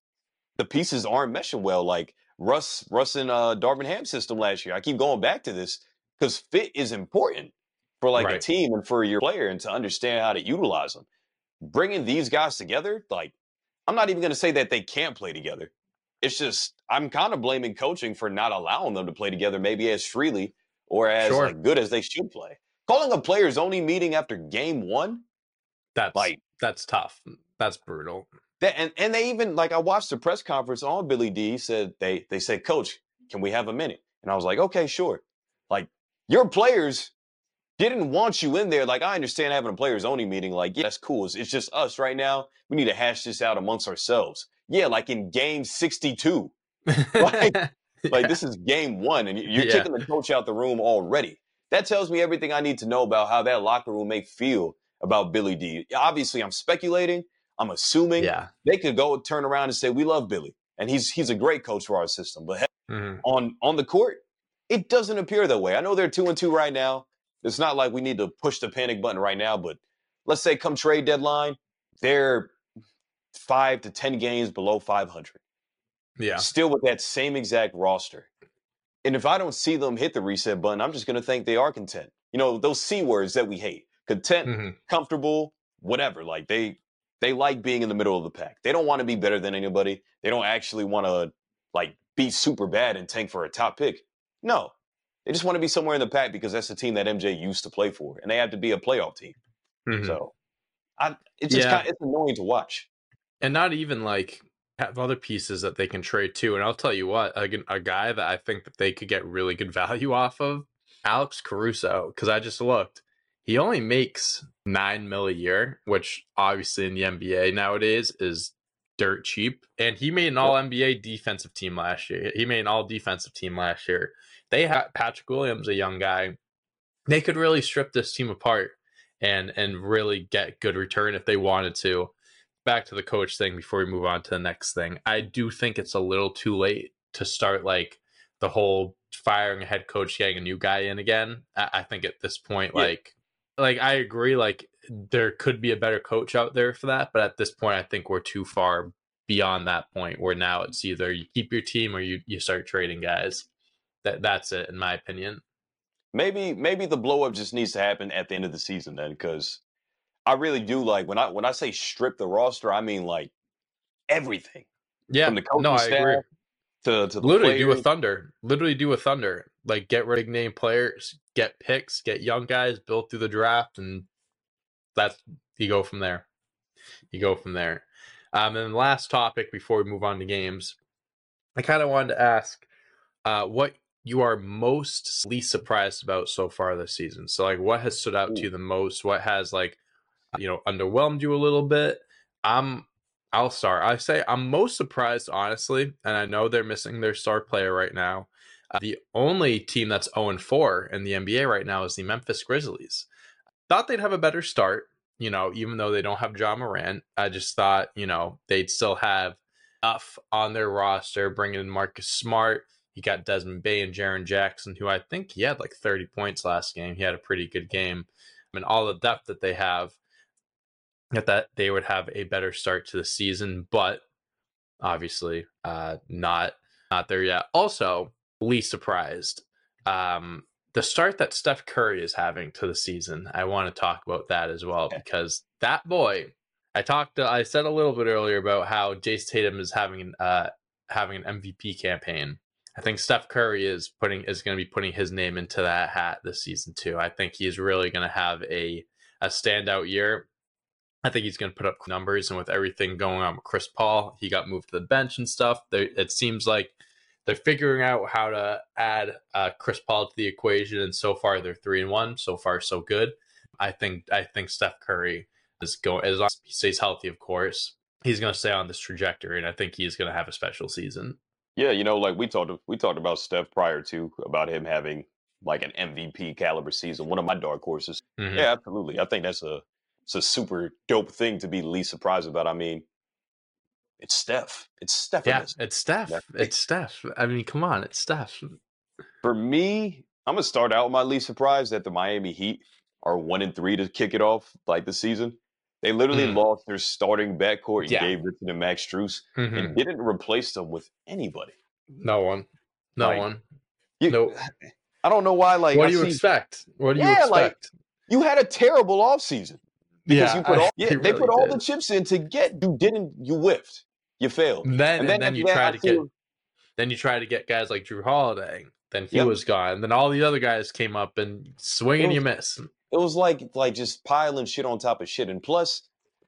the pieces aren't meshing well. Like Russ, Russ and uh, Darvin Ham system last year. I keep going back to this because fit is important for like right. a team and for your player and to understand how to utilize them. Bringing these guys together, like I'm not even going to say that they can't play together. It's just I'm kind of blaming coaching for not allowing them to play together, maybe as freely or as sure. like, good as they should play. Calling a players only meeting after game one, that's like that's tough. That's brutal. That, and and they even like I watched the press conference on Billy D said they they said, Coach, can we have a minute? And I was like, okay, sure. Like your players didn't want you in there. Like I understand having a players only meeting. Like yeah, that's cool. It's, it's just us right now. We need to hash this out amongst ourselves. Yeah, like in game sixty two. like, yeah. like this is game one, and you're yeah. kicking the coach out the room already. That tells me everything I need to know about how that locker room may feel about Billy D. Obviously, I'm speculating, I'm assuming yeah. they could go turn around and say we love Billy and he's he's a great coach for our system. But mm-hmm. on on the court, it doesn't appear that way. I know they're two and two right now. It's not like we need to push the panic button right now, but let's say come trade deadline, they're five to ten games below 500. Yeah, still with that same exact roster. And if I don't see them hit the reset button, I'm just going to think they are content. You know, those C words that we hate content, mm-hmm. comfortable, whatever. Like they they like being in the middle of the pack. They don't want to be better than anybody. They don't actually want to like be super bad and tank for a top pick. No, they just want to be somewhere in the pack because that's the team that MJ used to play for, and they have to be a playoff team. Mm-hmm. So, I it's just yeah. kind of, it's annoying to watch. And not even like have other pieces that they can trade too. And I'll tell you what, a, a guy that I think that they could get really good value off of Alex Caruso, because I just looked, he only makes nine mil a year, which obviously in the NBA nowadays is dirt cheap. And he made an all NBA defensive team last year. He made an all defensive team last year. They had Patrick Williams, a young guy. They could really strip this team apart and and really get good return if they wanted to. Back to the coach thing before we move on to the next thing. I do think it's a little too late to start like the whole firing a head coach, getting a new guy in again. I, I think at this point, yeah. like like I agree, like there could be a better coach out there for that, but at this point I think we're too far beyond that point where now it's either you keep your team or you, you start trading guys. That that's it in my opinion. Maybe maybe the blow up just needs to happen at the end of the season then, because I really do like when I when I say strip the roster, I mean like everything. Yeah, from the coaching no, I staff agree. To to literally players. do a thunder. Literally do a thunder. Like get rid of name players, get picks, get young guys built through the draft, and that's you go from there. You go from there. Um, and the last topic before we move on to games, I kind of wanted to ask uh, what you are most least surprised about so far this season. So, like, what has stood out Ooh. to you the most? What has like you know, underwhelmed you a little bit. I'm I'll start. I say I'm most surprised, honestly, and I know they're missing their star player right now. Uh, the only team that's 0 4 in the NBA right now is the Memphis Grizzlies. Thought they'd have a better start, you know, even though they don't have Ja Morant. I just thought, you know, they'd still have enough on their roster, bringing in Marcus Smart. You got Desmond Bane and Jaren Jackson, who I think he had like 30 points last game. He had a pretty good game. I mean, all the depth that they have that they would have a better start to the season, but obviously uh, not not there yet. Also, least surprised. Um, the start that Steph Curry is having to the season, I want to talk about that as well because that boy. I talked. I said a little bit earlier about how Jayson Tatum is having uh, having an MVP campaign. I think Steph Curry is putting is going to be putting his name into that hat this season too. I think he's really going to have a a standout year. I think he's going to put up numbers, and with everything going on with Chris Paul, he got moved to the bench and stuff. They, it seems like they're figuring out how to add uh, Chris Paul to the equation, and so far they're three and one. So far, so good. I think I think Steph Curry is going as long as he stays healthy, of course. He's going to stay on this trajectory, and I think he's going to have a special season. Yeah, you know, like we talked we talked about Steph prior to about him having like an MVP caliber season. One of my dark horses. Mm-hmm. Yeah, absolutely. I think that's a it's a super dope thing to be least surprised about. I mean, it's Steph. It's Steph. Yeah, it's Steph. It's Steph. I mean, come on, it's Steph. For me, I'm gonna start out with my least surprise that the Miami Heat are one and three to kick it off like the season. They literally mm. lost their starting backcourt, yeah. Gabe and Max Strus, mm-hmm. and didn't replace them with anybody. No one. No like, one. You, nope. I don't know why. Like, what do you see, expect? What do you yeah, expect? Like, you had a terrible offseason. Because yeah, you put all, yeah, they, really put all the chips in to get you didn't you whiffed. You failed. Then and then, and then you try to get then you try to get guys like Jrue Holiday. Then he yep. was gone. Then all the other guys came up and swing and you miss. It was like like just piling shit on top of shit. And plus,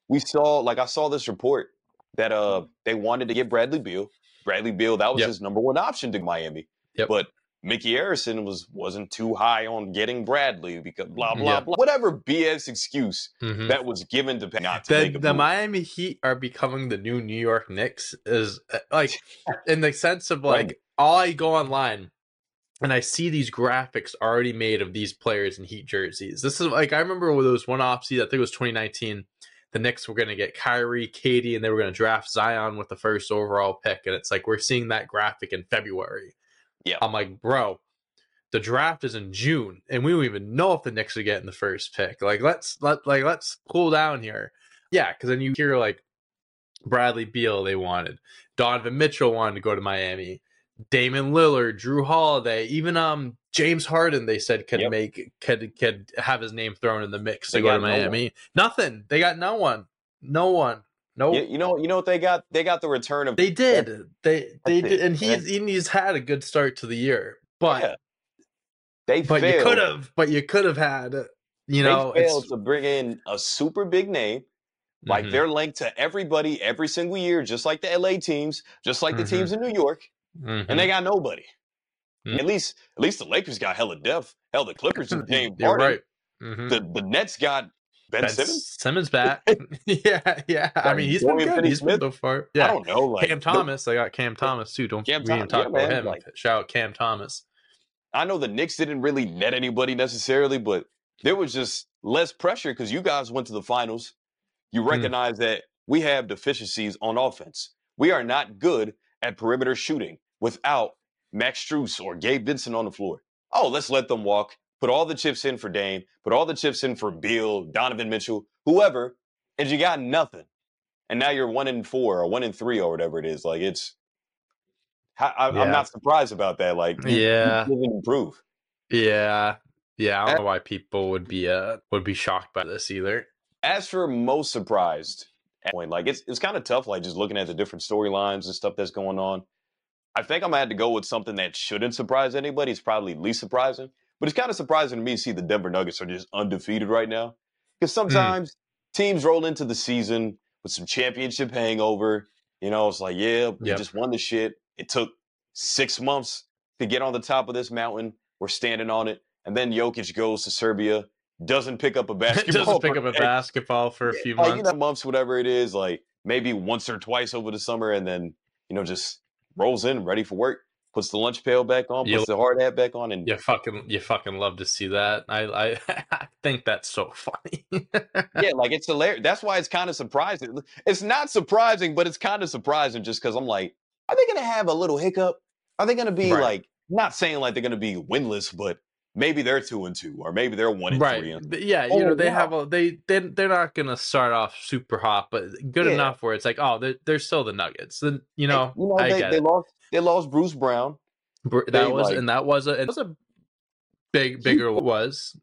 we saw like I saw this report that uh they wanted to get Bradley Beal. Bradley Beal, that was yep. his number one option to Miami. Yep. But Micky Arison was wasn't too high on getting Bradley because blah blah blah whatever BS excuse mm-hmm. that was given to not to the, the Miami Heat are becoming the new New York Knicks is uh, like in the sense of like right. all I go online and I see these graphics already made of these players in Heat jerseys. This is like I remember when there was one offseason, I think it was 2019. The Knicks were going to get Kyrie, KD, and they were going to draft Zion with the first overall pick. And it's like we're seeing that graphic in February yeah. I'm like, bro, the draft is in June, and we don't even know if the Knicks are getting the first pick. Like, let's let like let's cool down here. Yeah, because then you hear like Bradley Beal they wanted, Donovan Mitchell wanted to go to Miami, Damian Lillard, Jrue Holiday, even um James Harden they said could yep. make could could have his name thrown in the mix they to go to Miami. No Nothing. They got no one. No one. No, nope. you, know, you know what they got? They got the return of. They did. They they did, and he's and he's had a good start to the year, but yeah. they but failed. you could have, but you could have had, you know, they failed to bring in a super big name. Like mm-hmm. they're linked to everybody every single year, just like the LA teams, just like the mm-hmm. teams in New York, mm-hmm. and they got nobody. Mm-hmm. At least, at least the Lakers got hella depth. Hell, the Clippers and James You're right. Mhm. The the Nets got Ben, Ben Simmons. Simmons back. yeah, yeah. I mean, he's been good. He's been so far. Yeah. I don't know. Like Cam Thomas. I got Cam Thomas too. Don't Cam we didn't talk yeah, about man, him. like- Shout out Cam Thomas. I know the Knicks didn't really net anybody necessarily, but there was just less pressure because you guys went to the finals. You Hmm. recognize that we have deficiencies on offense. We are not good at perimeter shooting without Max Strus or Gabe Vincent on the floor. Oh, let's let them walk. Put all the chips in for Dame. Put all the chips in for Beal, Donovan Mitchell, whoever, and you got nothing. And now you're one in four or one in three or whatever it is. Like it's, I, Yeah. I'm not surprised about that. Like you- you Yeah. improve. Yeah. Yeah. I don't know why people would be uh would be shocked by this either. as for most surprised at point, like it's it's kind of tough, like just looking at the different storylines and stuff that's going on. I think I'm gonna have to go with something that shouldn't surprise anybody. It's probably least surprising, but it's kind of surprising to me to see the Denver Nuggets are just undefeated right now. Because hmm. sometimes teams roll into the season with some championship hangover. You know, it's like, yeah, we Yep. just won the shit. It took six months to get on the top of this mountain. We're standing on it. And then Jokic goes to Serbia, doesn't pick up a basketball. Doesn't pick for up a basketball for a few like, months. you know, months, whatever it is, like maybe once or twice over the summer, and then you know just rolls in, ready for work, puts the lunch pail back on, puts You'll- the hard hat back on, and You fucking you fucking love to see that. I I, I think that's so funny. yeah, like it's hilarious. That's why it's kind of surprising. It's not surprising, but it's kind of surprising just because I'm like, are they gonna have a little hiccup? Are they gonna be Right. like not saying like they're gonna be winless, but maybe they're two and two, or maybe they're one and three. right. And, But yeah, you Oh, know, they wow. have a they they they're not gonna start off super hot, but good Yeah. enough where it's like, oh, they're, they're still the Nuggets. Then you know, you know I they, get they it. lost they lost Bruce Brown. Br- they, that was like- and that was a it was a big bigger was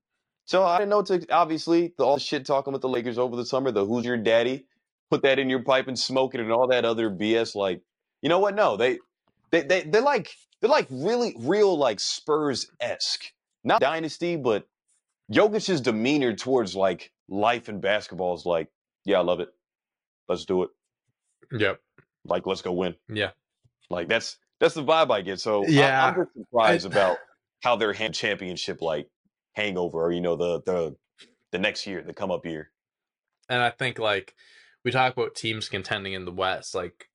So I didn't know to obviously the all the shit talking with the Lakers over the summer, the who's your daddy, put that in your pipe and smoke it and all that other BS. Like, you know what? No, they they they they're like they're like really real like Spurs esque. Not dynasty, but Jokic's demeanor towards like life and basketball is like, yeah, I love it. Let's do it. Yep. Like, let's go win. Yeah. Like that's that's the vibe I get. So I- Yeah. I'm just surprised about how their hand championship like hangover, or you know, the the the next year, the come up year. And I think like we talk about teams contending in the West, like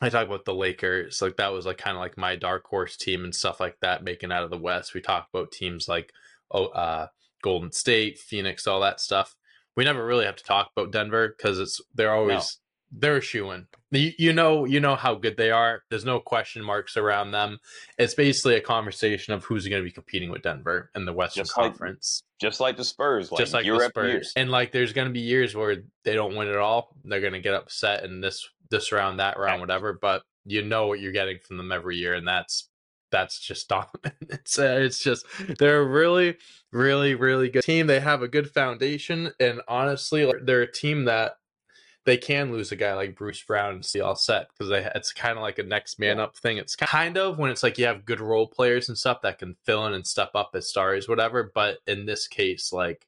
I talk about the Lakers, like that was like kind of like my dark horse team and stuff like that making out of the West. We talk about teams like oh uh Golden State, Phoenix, all that stuff. We never really have to talk about Denver because it's they're always they're a shoe in. You, you know you know how good they are. There's no question marks around them. It's basically a conversation of who's going to be competing with Denver in the Western Just like- Conference Just like the Spurs, like just like the year. Spurs. And like there's gonna be years where they don't win at all. They're gonna get upset in this this round, that round, whatever. But you know what you're getting from them every year, and that's that's just dominant. It's uh, it's just they're a really, really, really good team. They have a good foundation, and honestly, like, they're a team that they can lose a guy like Bruce Brown and see all set because it's kind of like a next man up thing. It's kind of when it's like you have good role players and stuff that can fill in and step up as stars, whatever. But in this case, like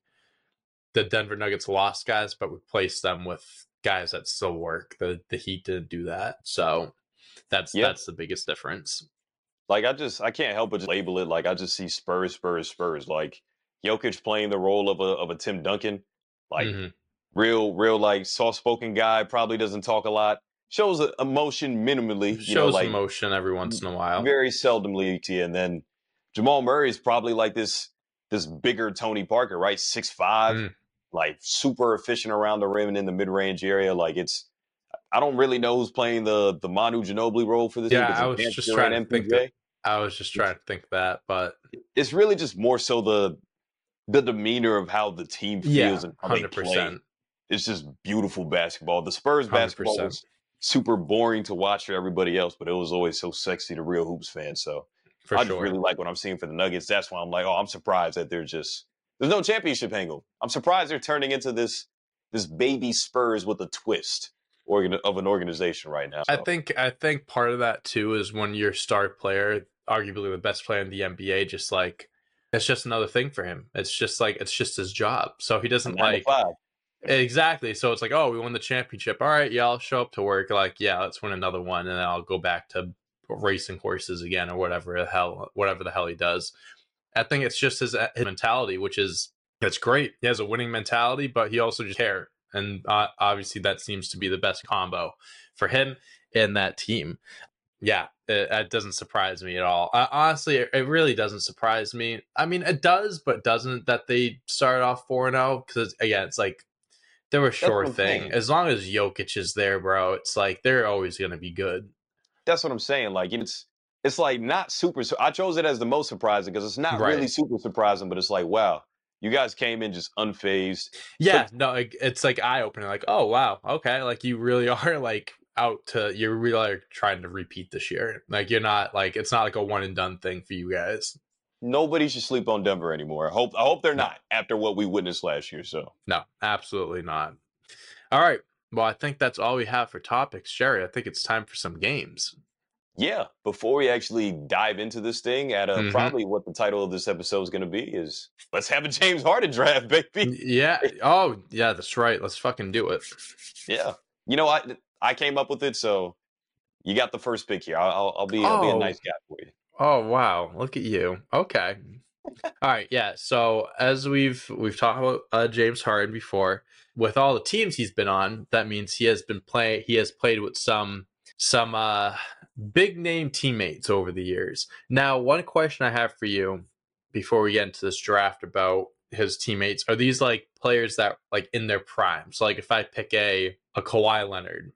the Denver Nuggets lost guys, but replaced them with guys that still work. The the Heat didn't do that, so that's that's the biggest difference. Like I just I can't help but just label it like I just see Spurs, Spurs, Spurs. Like Jokic playing the role of a of a Tim Duncan, like Mhm. Real, real like soft spoken guy. Probably doesn't talk a lot. Shows emotion minimally. You shows know, like emotion every once in a while. very seldomly to you. And then Jamal Murray is probably like this this bigger Tony Parker, right? Six five, Mm. like super efficient around the rim and in the mid range area. Like it's I don't really know who's playing the the Manu Ginobili role for this Yeah, I was just trying to think MPJ. I was just trying to think that, but It's really just more so the the demeanor of how the team feels yeah, and how they hundred play. It's just beautiful basketball. The Spurs basketball 100%. was super boring to watch for everybody else, but it was always so sexy to real hoops fans. So For I sure. just really like what I'm seeing for the Nuggets. That's why I'm like, oh, I'm surprised that they're just there's no championship angle. I'm surprised they're turning into this this baby Spurs with a twist organ- of an organization right now. I think I think part of that too is when your star player, arguably the best player in the NBA, just like it's just another thing for him. It's just like it's just his job. So he doesn't like. Exactly. So it's like, oh, we won the championship. All right, yeah, I'll show up to work. Like, yeah, let's win another one, and then I'll go back to racing horses again or whatever the hell whatever the hell he does. I think it's just his, his mentality, which is it's great. He has a winning mentality, but he also just care, and uh, obviously that seems to be the best combo for him and that team. Yeah, it, it doesn't surprise me at all. Uh, honestly, it, it, really doesn't surprise me. I mean, it does, but doesn't that they started off four zero? Because again, it's like they're a sure thing. Saying. As long as Jokic is there, bro, it's like they're always going to be good. That's what I'm saying. Like it's it's like not super. I chose it as the most surprising because it's not right. really super surprising, but it's like wow, you guys came in just unfazed. Yeah, but, no, it's like eye opening. Like, oh wow, okay, like you really are like out to you're really like trying to repeat this year. Like you're not like it's not like a one and done thing for you guys. Nobody should sleep on Denver anymore. I hope I hope they're not after what we witnessed last year. So no, absolutely not. All right. Well, I think that's all we have for topics, Sherry. I think it's time for some games. Yeah, before we actually dive into this thing, at uh, mm-hmm. probably what the title of this episode is going to be is "Let's have a James Harden draft, baby." Yeah. Oh, yeah. That's right. Let's fucking do it. Yeah. You know, I I came up with it, so you got the first pick here. I'll, I'll be oh. I'll be a nice guy for you. Oh wow! Look at you. Okay. all right. Yeah. So as we've we've talked about uh, James Harden before, with all the teams he's been on, that means he has been play he has played with some some uh big name teammates over the years. Now, one question I have for you before we get into this draft about his teammates are these like players that like in their prime. So like if I pick a a Kawhi Leonard,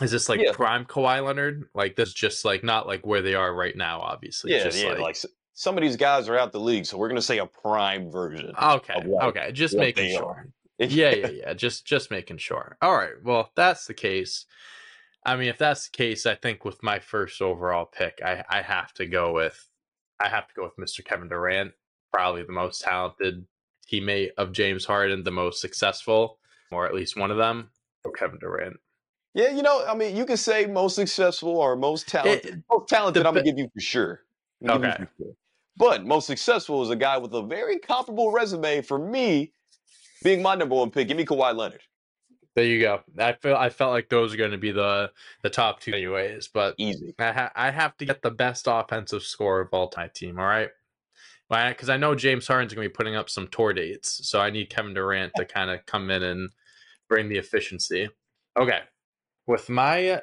is this like yeah. prime Kawhi Leonard? Like this just like not like where they are right now, obviously. Yeah, just yeah. Like, like some of these guys are out the league, so we're gonna say a prime version. Okay, okay, just making sure. yeah, yeah, yeah. Just just making sure. All right. Well, if that's the case. I mean, if that's the case, I think with my first overall pick, I I have to go with I have to go with Mr. Kevin Durant, probably the most talented teammate of James Harden, the most successful, or at least one of them. Kevin Durant. Yeah, you know, I mean, you can say most successful or most eh, talented. It, most talented, the, I'm gonna give you for sure. Okay. For sure. But most successful is a guy with a very comparable resume for me, being my number one pick. Give me Kawhi Leonard. There you go. I feel I felt like those are going to be the the top two anyways, but easy. I, ha- I have to get the best offensive score of all time team. All right, because I know James Harden's going to be putting up some tour dates, so I need Kevin Durant to kind of come in and bring the efficiency. Okay, with my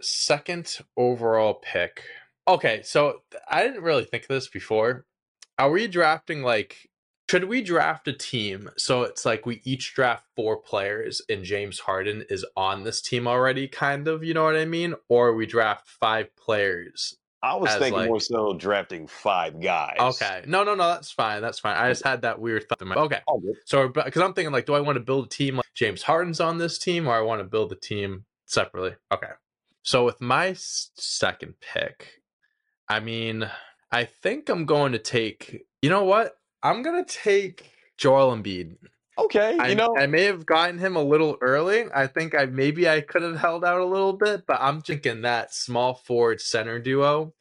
second overall pick. Okay, so I didn't really think of this before. Are we drafting like should we draft a team so it's like we each draft four players and James Harden is on this team already, kind of, you know what I mean? Or we draft five players. I was thinking like, more so drafting five guys. Okay. No, no, no, that's fine. That's fine. I just had that weird thought in my Okay. So, because I'm thinking, like, do I want to build a team like James Harden's on this team or I want to build a team separately? Okay. So, with my second pick, I mean, I think I'm going to take, you know what? I'm gonna take Joel Embiid. Okay, you I, know, I may have gotten him a little early. I think I maybe I could have held out a little bit, but I'm thinking that small forward center duo,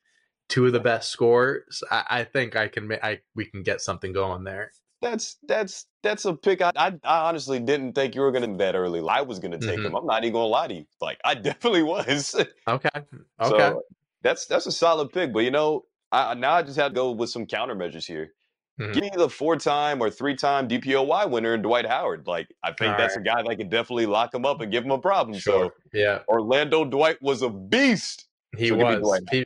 two of the best scorers. I, I think I can. I we can get something going there. That's that's that's a pick. I, I, I honestly didn't think you were gonna that early. I was gonna take mm-hmm. him. I'm not even gonna lie to you. Like I definitely was. Okay. Okay. So, that's that's a solid pick. But you know, I, now I just have to go with some countermeasures here. Mm-hmm. Give me the four-time or three-time DPOY winner, and Dwight Howard. Like I think All that's right. a guy that can definitely lock him up and give him a problem. Sure. So yeah, Orlando Dwight was a beast. He so was. He,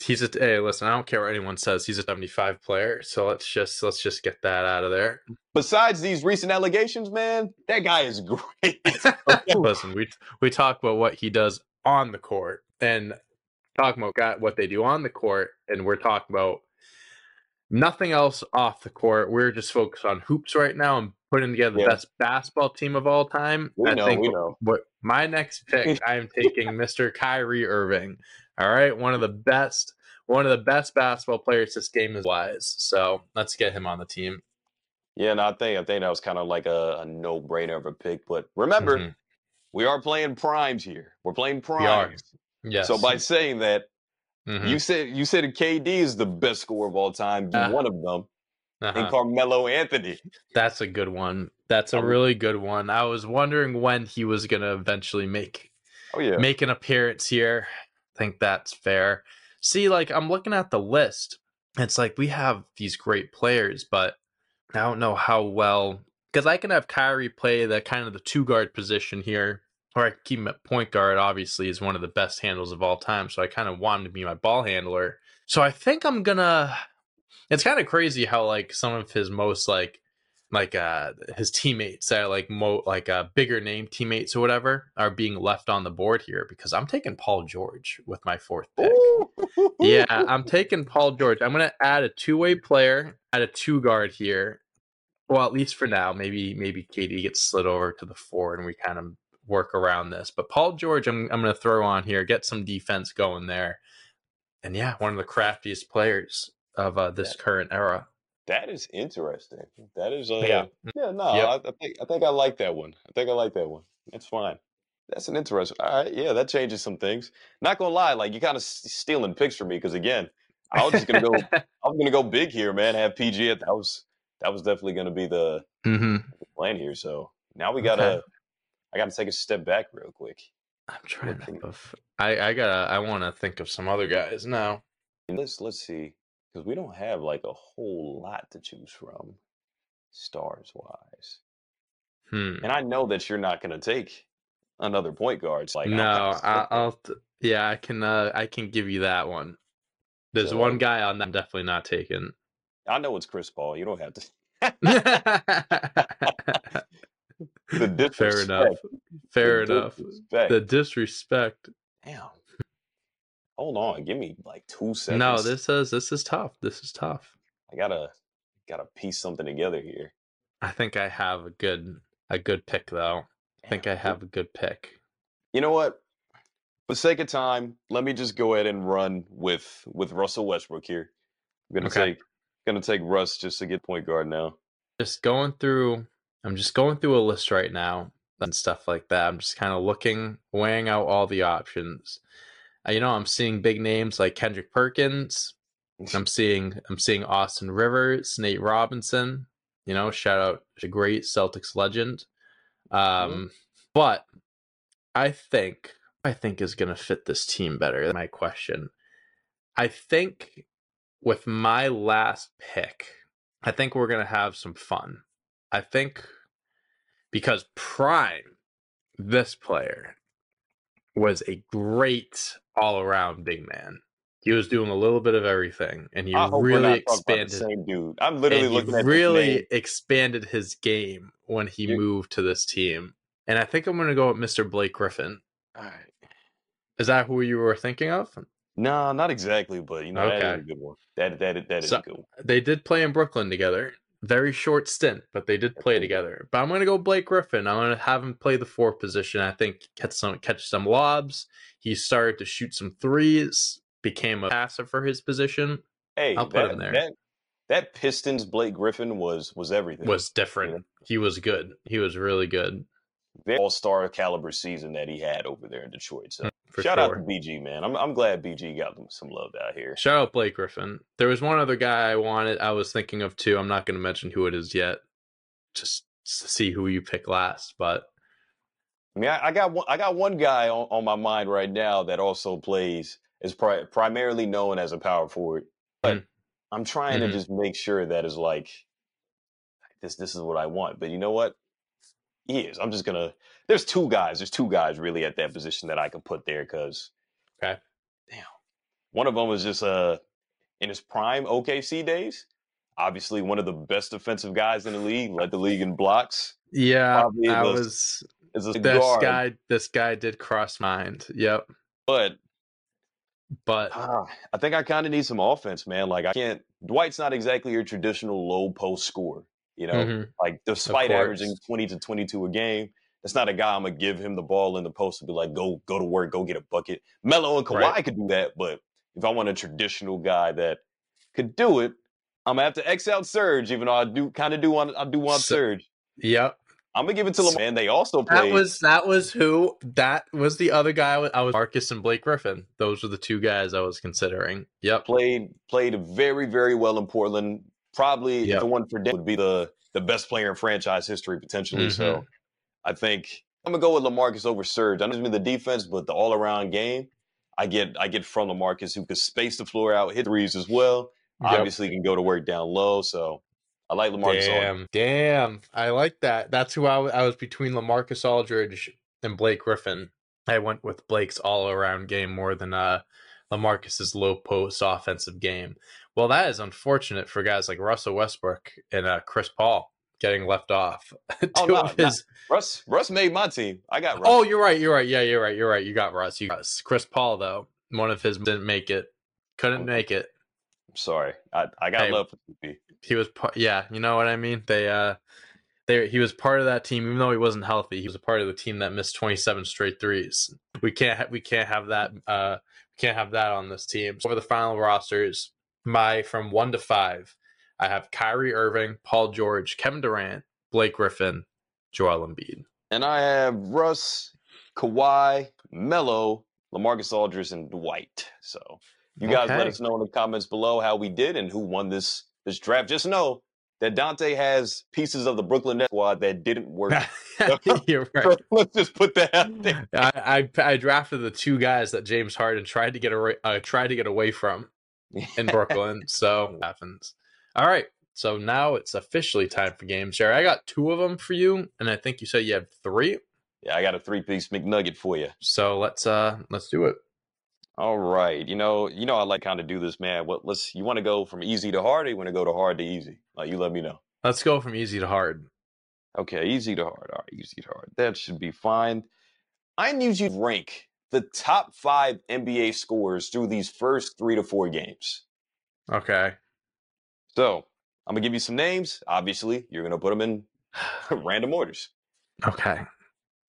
he's a hey, listen. I don't care what anyone says. He's a 75 player. So let's just let's just get that out of there. Besides these recent allegations, man, that guy is great. listen, we we talk about what he does on the court and talking about what they do on the court, and we're talking about nothing else off the court. We're just focused on hoops right now and putting together the best basketball team of all time. We I know, think we know. What my next pick, I am taking Mr. Kyrie Irving. All right, one of the best, one of the best basketball players this game is wise. So let's get him on the team. Yeah, and I think I think that was kind of like a, a no brainer of a pick. But remember, mm-hmm. we are playing primes here. We're playing primes. Yes. So by saying that, Mm-hmm. You said you said KD is the best scorer of all time. Uh, one of them, uh-huh. and Carmelo Anthony. That's a good one. That's a um, really good one. I was wondering when he was going to eventually make oh yeah make an appearance here. Think that's fair. See, like I'm looking at the list. It's like we have these great players, but I don't know how well because I can have Kyrie play the kind of the two guard position here, or I can keep him at point guard. Obviously, is one of the best handles of all time, so I kind of want him to be my ball handler. So I think I'm gonna. It's kind of crazy how like some of his most like like uh his teammates that are like mo like uh bigger name teammates or whatever are being left on the board here because I'm taking Paul George with my fourth pick. yeah, I'm taking Paul George. I'm gonna add a two way player, add a two guard here. Well, at least for now. Maybe maybe KD gets slid over to the four and we kind of work around this. But Paul George, I'm I'm gonna throw on here, get some defense going there. And yeah, one of the craftiest players of uh, this current era. That is interesting. That is uh, Yeah. yeah, no, Yep. I, I think I think I like that one. I think I like that one. That's fine. That's an interesting. All right, yeah, that changes some things. Not gonna lie, like you kind of stealing picks from me because again, I was just gonna go. I was gonna go big here, man. Have PG at that was that was definitely gonna be the hmm plan here. So now we gotta. Okay. I gotta take a step back real quick. I'm trying to. think Of, I I gotta. I want to think of some other guys now. Let's let's see, because we don't have like a whole lot to choose from, stars wise. Hmm. And I know that you're not gonna take another point guard. It's like no, I, stuck I'll. Yeah, I can. Uh, I can give you that one. There's So- one guy on that I'm definitely not taking. I know it's Chris Paul. You don't have to. Fair The disrespect. enough. Fair the enough. disrespect. The disrespect. Damn. Hold on. Give me like two seconds. No, this is this is tough. This is tough. I gotta gotta piece something together here. I think I have a good a good pick though. I think I have a good pick. You know what? For the sake of time, let me just go ahead and run with with Russell Westbrook here. I'm gonna Okay. take gonna take Russ just to get point guard now. Just going through I'm just going through a list right now and stuff like that. I'm just kind of looking, weighing out all the options. Uh, you know, I'm seeing big names like Kendrick Perkins. I'm seeing I'm seeing Austin Rivers, Nate Robinson. You know, shout out a great Celtics legend. Um, but I think I think is going to fit this team better. My question, I think with my last pick, I think we're going to have some fun. I think because Prime, this player, was a great all around big man. He was doing a little bit of everything, and he I hope we're really not talking the expanded. same dude. I'm literally looking at really expanded his game when he moved to this team. And I think I'm going to go with Mr. Blake Griffin. All right. Is that who you were thinking of? No, not exactly, but you know that is a good one. That that that is So- a good one. They did play in Brooklyn together. Very short stint, but they did play together. But I'm going to go Blake Griffin. I'm going to have him play the four position. I think catch some catch some lobs. He started to shoot some threes. Became a passer for his position. Hey, I'll put that, him there. That, that Pistons Blake Griffin was was everything. Was different. He was good. He was really good all star caliber season that he had over there in Detroit. So shout sure. out to BG man. I'm I'm glad BG got them some love out here. Shout out Blake Griffin. There was one other guy I wanted. I was thinking of too. I'm not going to mention who it is yet, just to see who you pick last. But I mean, I, I got one. I got one guy on, on my mind right now that also plays is pri- primarily known as a power forward, but Mm. I'm trying Mhm. to just make sure that is like this. This is what I want. But you know what? He is. I'm just gonna. There's two guys. There's two guys really at that position that I can put there because. Okay. Damn. One of them was just uh in his prime OKC days. Obviously, one of the best defensive guys in the league. Led the league in blocks. yeah, Probably I was Is this guard, guy. This guy did cross mind. Yep, but but Ah, I think I kind of need some offense, man. Like I can't. Dwight's not exactly your traditional low post scorer. You know, mhm, like despite averaging twenty to twenty two a game, that's not a guy I'm gonna give him the ball in the post to be like, go go to work, go get a bucket. Melo and Kawhi Right. could do that, but if I want a traditional guy that could do it, I'm gonna have to X out Serge, even though I do kind of do want I do want So- Serge. yep. I'm gonna give it to Lamar. And they also played. That was that was who that was the other guy. I was, I was Marcus and Blake Griffin. Those were the two guys I was considering. Yep. played played very very well in Portland. Probably Yep. it wasn't for Dan, would be the the best player in franchise history potentially. So Mhm. I think I'm gonna go with Lamarcus over Serge. I know it's the defense, but the all around game. I get I get from Lamarcus who could space the floor out, hit threes as well. Yep. Obviously, can go to work down low. So I like Lamarcus. Aldridge. Damn, damn. I like that. That's who I, w- I was between Lamarcus Aldridge and Blake Griffin. I went with Blake's all around game more than uh Lamarcus's low post offensive game. Well, that is unfortunate for guys like Russell Westbrook and uh, Chris Paul getting left off. Oh, no, his- Russ Russ made my team. I got Russ. Oh, you're right. You're right. Yeah, you're right. You're right. You got Russ. You got Chris Paul though. One of his didn't make it. Couldn't make it. I'm sorry. I, I got Hey. love for. He was part. Yeah, you know what I mean. They uh, they he was part of that team even though he wasn't healthy. He was a part of the team that missed 27 straight threes. We can't ha- we can't have that. Uh, we can't have that on this team. So over the final rosters, my from one to five, I have Kyrie Irving, Paul George, Kevin Durant, Blake Griffin, Joel Embiid. And I have Russ, Kawhi, Melo, Lamarcus Aldridge, and Dwight. So you guys let us know in the comments below how we did and who won this this draft. Just know that Dante has pieces of the Brooklyn Nets squad that didn't work. You're right. Let's just put that out there. I, I I drafted the two guys that James Harden tried to get away uh, tried to get away from in Brooklyn. so happens. All right. So now it's officially time for games. Jerry, I got two of them for you, and I think you said you have three. Yeah, I got a three piece McNugget for you. So let's uh let's do it. All right. You know, you know I like kind of do this, man. What let's you want to go from easy to hard or you want to go to hard to easy? Like you let me know. Let's go from easy to hard. Okay, easy to hard. All right, easy to hard. That should be fine. I need you to rank the top five NBA scores through these first three to four games. Okay. So I'm gonna give you some names. Obviously, you're gonna put them in random orders. Okay.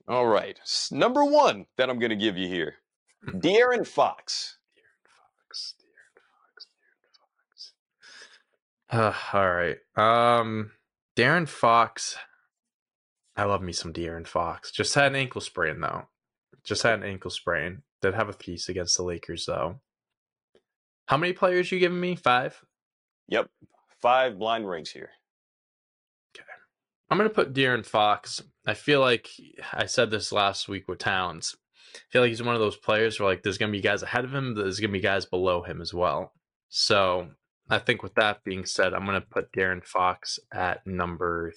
All right. Number one that I'm gonna give you here, De'Aaron Fox. Fox, De'Aaron Fox. Uh, all right. Um, De'Aaron Fox. I love me some De'Aaron Fox. Just had an ankle sprain though. Just had an ankle sprain. Did have a piece against the Lakers though. How many players you giving me? Five. Yep, five blind rings here. Okay, I'm gonna put De'Aaron Fox. I feel like I said this last week with Towns. I feel like he's one of those players where like there's gonna be guys ahead of him, there's gonna be guys below him as well. So I think with that being said, I'm gonna put De'Aaron Fox at number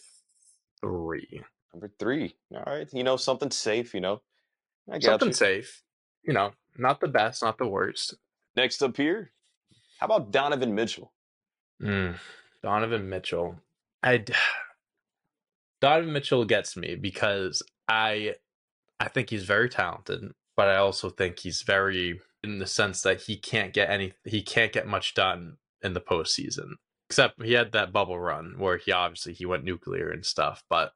three. Number three. All right. You know, something safe, you know. I got Something you. safe. You know, not the best, not the worst. Next up here, how about Donovan Mitchell? Mm, Donovan Mitchell. I Donovan Mitchell gets me because I I think he's very talented, but I also think he's very in the sense that he can't get any he can't get much done in the postseason. Except he had that bubble run where he obviously he went nuclear and stuff, but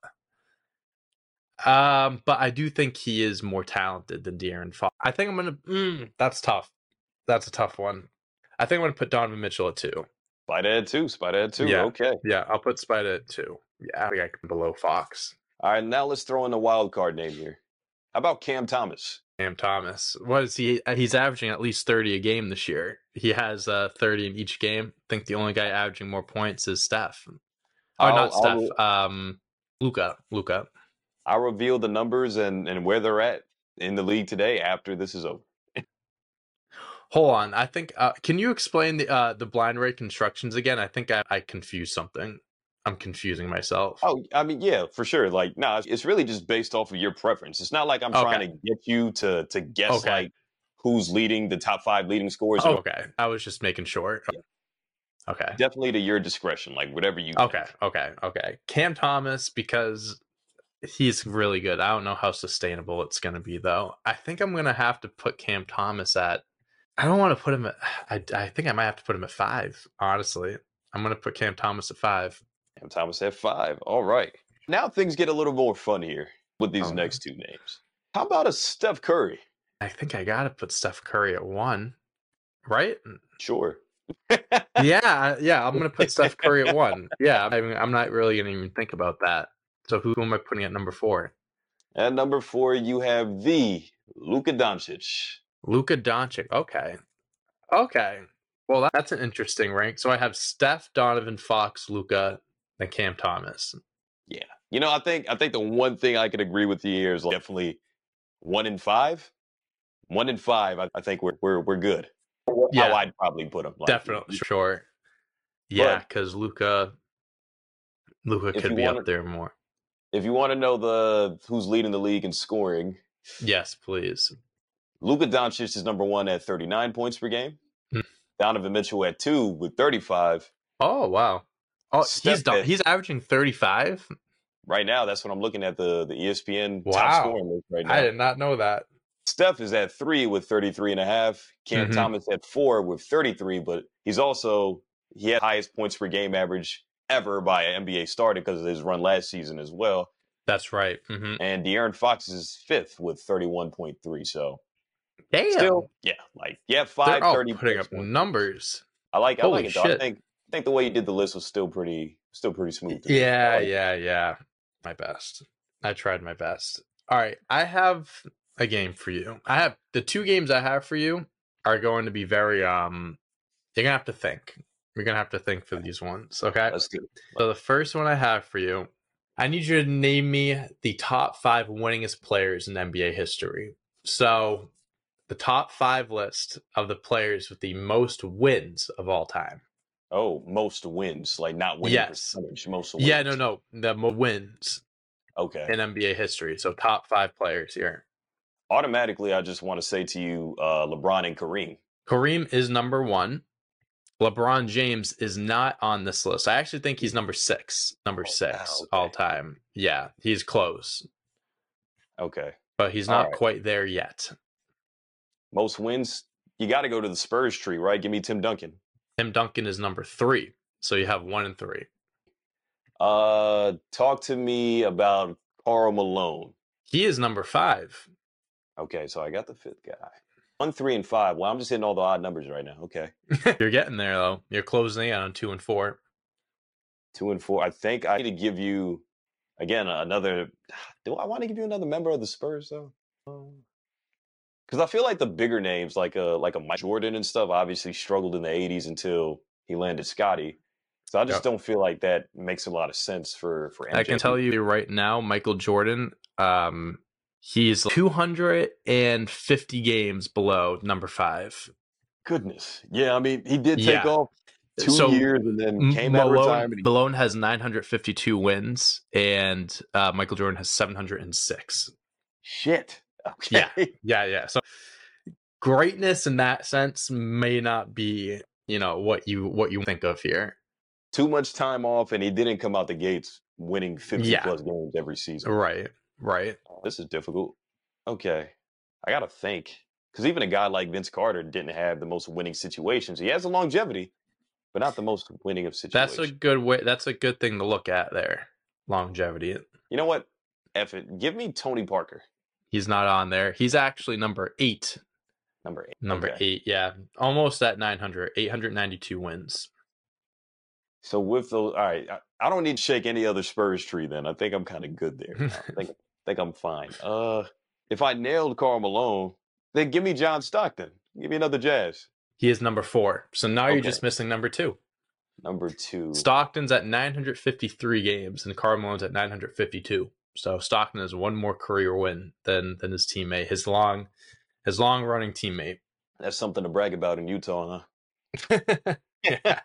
um, but I do think he is more talented than De'Aaron Fox. I think I'm gonna. Mm, that's tough. That's a tough one. I think I'm gonna put Donovan Mitchell at two. Spider at two. Spider at two. Yeah. Okay. Yeah, I'll put Spider at two. Yeah, I think I can below Fox. All right. Now let's throw in a wild card name here. How about Cam Thomas? Cam Thomas. What is he? uh, He's averaging at least 30 a game this year. He has uh, 30 in each game. I think the only guy averaging more points is Steph. Oh, I'll- not I'll- Steph. Um, Luka. Luka. I'll reveal the numbers and, and where they're at in the league today after this is over. Hold on. I think. Uh, can you explain the uh, the blind rate constructions again? I think I, I confused something. I'm confusing myself. Oh, I mean, yeah, for sure. Like, no, it's, it's really just based off of your preference. It's not like I'm Okay. trying to get you to to guess Okay. like who's leading the top five leading scores. Oh, okay. I was just making sure. Okay. Definitely to your discretion, like whatever you. Okay, think. okay, okay. Cam Thomas because he's really good. I don't know how sustainable it's going to be though. I think I'm going to have to put Cam Thomas at. I don't want to put him at. I I think I might have to put him at five. Honestly, I'm going to put Cam Thomas at five. Cam Thomas at five. All right. Now things get a little more fun here with these Oh, next two names. How about a Steph Curry? I think I got to put Steph Curry at one. Right? Sure. yeah, yeah. I'm going to put Steph Curry at one. Yeah, I mean, I'm not really going to even think about that. So who am I putting at number four? At number four, you have the Luka Doncic. Luka Doncic. Okay. Okay. Well, that's an interesting rank. So I have Steph, Donovan, Fox, Luka, and Cam Thomas. Yeah. You know, I think I think the one thing I could agree with you here is definitely one in five. one in five, I, I think we're we're we're good. Yeah. How I'd probably put him. Like, Definitely, sure. Yeah, because Luka, Luka could be wanna- up there more. If you want to know the who's leading the league in scoring, Yes, please. Luka Doncic is number one at 39 points per game. Hmm. Donovan Mitchell at two with 35. Oh wow. Oh, Steph he's done, had- he's averaging thirty five. Right now, that's what I'm looking at the the ESPN Wow. top scoring list right now. I did not know that. Steph is at three with 33 and a half. Cam Mhm. Thomas at four with 33, but he's also he had highest points per game average ever by an NBA starter because of his run last season as well. That's right. hmm And De'Aaron Fox is fifth with 31.3. So Damn, still, yeah, like yeah, they're all putting up numbers. I like I like it though. I think I think the way you did the list was still pretty still pretty smooth. to me. I Yeah, it. yeah, yeah. My best. I tried my best. All right, I have a game for you. I have the two games I have for you are going to be very um. You're gonna have to think. You're gonna have to think for these ones. Okay. Let's do it. So the first one I have for you, I need you to name me the top five winningest players in NBA history. So the top five list of the players with the most wins of all time. Oh, most wins, like not winning Yes. percentage, most wins. Yeah, no, no, the mo- wins Okay. in NBA history. So top five players here. Automatically, I just want to say to you, uh, LeBron and Kareem. Kareem is number one. LeBron James is not on this list. I actually think he's number six. Number Oh, six wow, all time. Yeah, he's close, Okay. but he's not right. quite there yet. Most wins, you got to go to the Spurs tree, right? Give me Tim Duncan. Tim Duncan is number three. So you have one and three. Uh, talk to me about Karl Malone. He is number five. Okay, so I got the fifth guy. One, three, and five. Well, I'm just hitting all the odd numbers right now. Okay. You're getting there though. You're closing in on two and four. Two and four. I think I need to give you again another. Do I want to give you another member of the Spurs though? Because I feel like the bigger names, like a like a Mike Jordan and stuff, obviously struggled in the '80s until he landed Scottie. So I just Yep. don't feel like that makes a lot of sense for for MJ. I can tell you right now, Michael Jordan, um, he's 250 games below number five. Goodness, yeah. I mean, he did take Yeah. off two So, years and then came out of Malone, retirement. Malone has 952 wins, and uh, Michael Jordan has 706. Shit. Okay. Yeah. Yeah, yeah. So greatness in that sense may not be, you know, what you what you think of here. Too much time off, and he didn't come out the gates winning 50 Yeah. plus games every season. Right. Right. This is difficult. Okay. I got to think. Because even a guy like Vince Carter didn't have the most winning situations. He has a longevity, but not the most winning of situations. That's a good way. That's a good thing to look at there. Longevity. you know what? F it. Give me Tony Parker, He's not on there. He's actually number eight. number eight. Number Okay. eight. Yeah. Almost at 900. 892 wins. So with those, all right, I, I don't need to shake any other Spurs tree. Then I think I'm kind of good there. I think think I'm fine. Uh, if I nailed Karl Malone, then give me John Stockton. Give me another Jazz. He is number four. So now you're just missing number two. Number two. Stockton's at 953 games and Karl Malone's at 952. So Stockton has one more career win than than his teammate, his long his long running teammate. That's something to brag about in Utah, huh? yeah.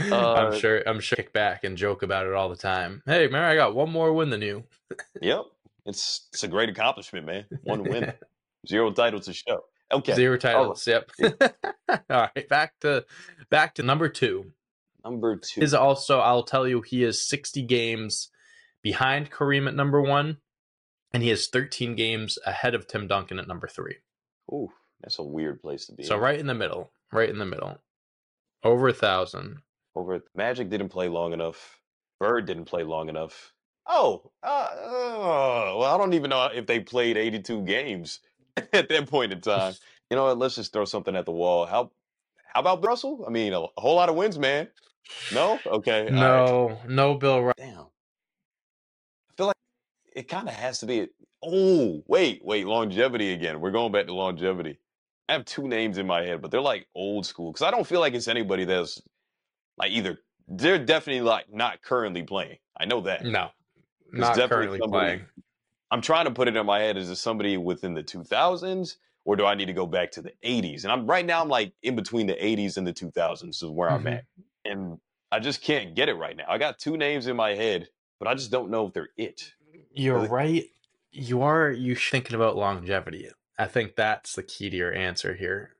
Uh, I'm sure I'm sure kick back and joke about it all the time. Hey, man, I got one more win than you. Yep. It's it's a great accomplishment, man. One win, zero titles to show. Okay. Zero titles. Oh, yep. all right, back to back to number two. Number two. Is also I'll tell you he is 60 games behind Kareem at number one, and he has 13 games ahead of Tim Duncan at number three. Ooh, that's a weird place to be. So in. right in the middle, right in the middle, over a thousand. over Magic didn't play long enough. Bird didn't play long enough. Oh, uh, oh, well, I don't even know if they played 82 games at that point in time. You know what? Let's just throw something at the wall. How how about Russell? I mean, a, a whole lot of wins, man. No? Okay. all right. No, no, Bill. Ru- Damn. I feel like it kind of has to be. Oh, wait, wait. Longevity again. We're going back to longevity. I have two names in my head, but they're like old school because I don't feel like it's anybody that's like either. They're definitely like not currently playing. I know that. No, not definitely currently somebody- playing. I'm trying to put it in my head. Is it somebody within the 2000s or do I need to go back to the 80s? And I'm right now I'm like in between the 80s and the 2000s is where I'm Mhm. at. And I just can't get it right now. I got two names in my head, but I just don't know if they're it. You're Really? right. You are you thinking about longevity. I think that's the key to your answer here.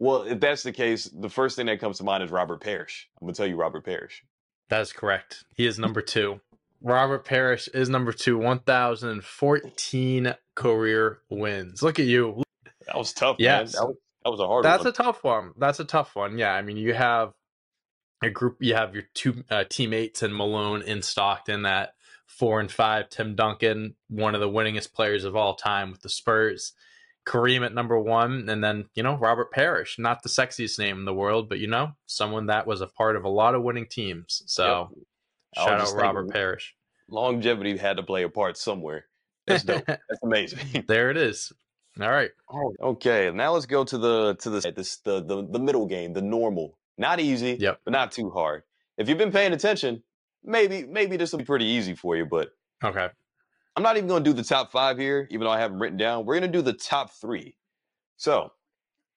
Well, if that's the case, the first thing that comes to mind is Robert Parish. I'm gonna tell you Robert Parish. That is correct. He is number two. Robert Parish is number two, 1,014 career wins. Look at you. That was tough, Yes. man. That was, that was a hard That's one. a tough one. That's a tough one. Yeah. I mean, you have a group, you have your two uh, teammates in Malone in Stockton at four and five. Tim Duncan, one of the winningest players of all time with the Spurs. Kareem at number one. And then, you know, Robert Parish, not the sexiest name in the world, but, you know, someone that was a part of a lot of winning teams. So Yep. Shout out thinking- Robert Parish. Longevity had to play a part somewhere. That's dope. That's amazing. there it is. All right. Oh, okay, now let's go to the to the this the the, the middle game, the normal. Not easy, Yep. but not too hard. If you've been paying attention, maybe maybe this will be pretty easy for you, but Okay. I'm not even going to do the top five here, even though I have them written down. We're going to do the top three. So,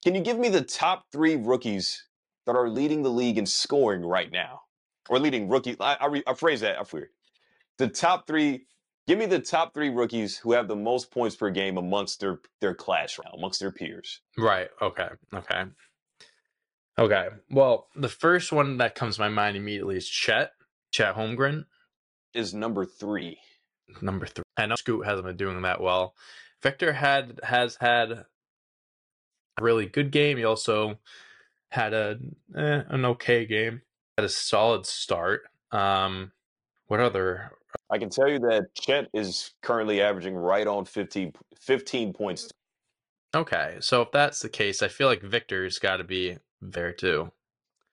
can you give me the top three rookies that are leading the league in scoring right now, or leading rookie? I, I, re, I phrase that. I weird. The top three. Give me the top three rookies who have the most points per game amongst their their class, amongst their peers. Right. Okay. Okay. Okay. Well, the first one that comes to my mind immediately is Chet. Chet Holmgren, Is number three. number three. I know Scoot hasn't been doing that well. Victor had has had a really good game. He also had a eh, an okay game. Had a solid start. Um, what other? I can tell you that Chet is currently averaging right on 15, 15 points. Okay, so if that's the case, I feel like Victor's got to be there too.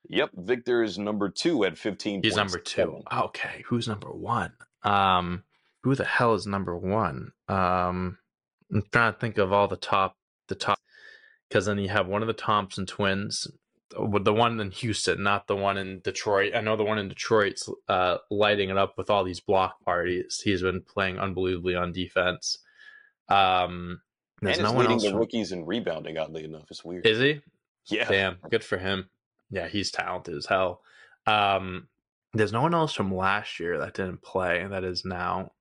Yep, Victor is number two at 15 He's number two. Okay, who's number one? Um, who the hell is number one? Um, I'm trying to think of all the top, the top, because then you have one of the Thompson twins, the one in Houston, not the one in Detroit. I know the one in Detroit's uh, lighting it up with all these block parties. He's been playing unbelievably on defense. Um, there's is no one leading else. the from- rookies in rebounding, oddly enough. It's weird. Is he? yeah. Damn, good for him. Yeah, he's talented as hell. Um, there's no one else from last year that didn't play that is now.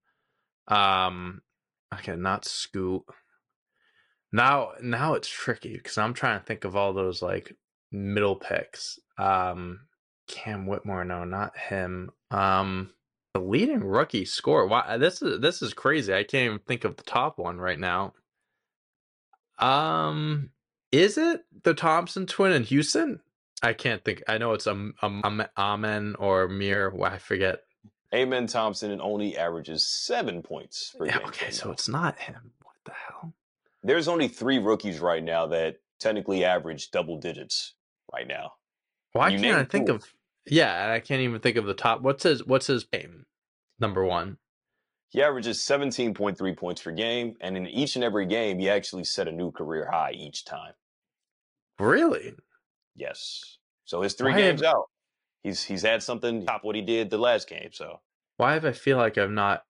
Um, okay, not Scoot. Now, now it's tricky because I'm trying to think of all those like middle picks. Um, Cam Whitmore, no, not him. Um, the leading rookie score. Why this is this is crazy. I can't even think of the top one right now. Um, is it the Thompson twin in Houston? I can't think. I know it's um um Amen or Mir. I forget. Amen Thompson and only averages seven points per Yeah, game. okay, so it's not him. What the hell? There's only three rookies right now that technically average double digits right now. Why You can't I think of? Yeah, I can't even think of the top. What's his What's his name? Number one. He averages 17.3 points per game, and in each and every game, he actually set a new career high each time. Really? Yes. So his three Why games have- out, he's he's had something top what he did the last game. So Why have I feel like I've not?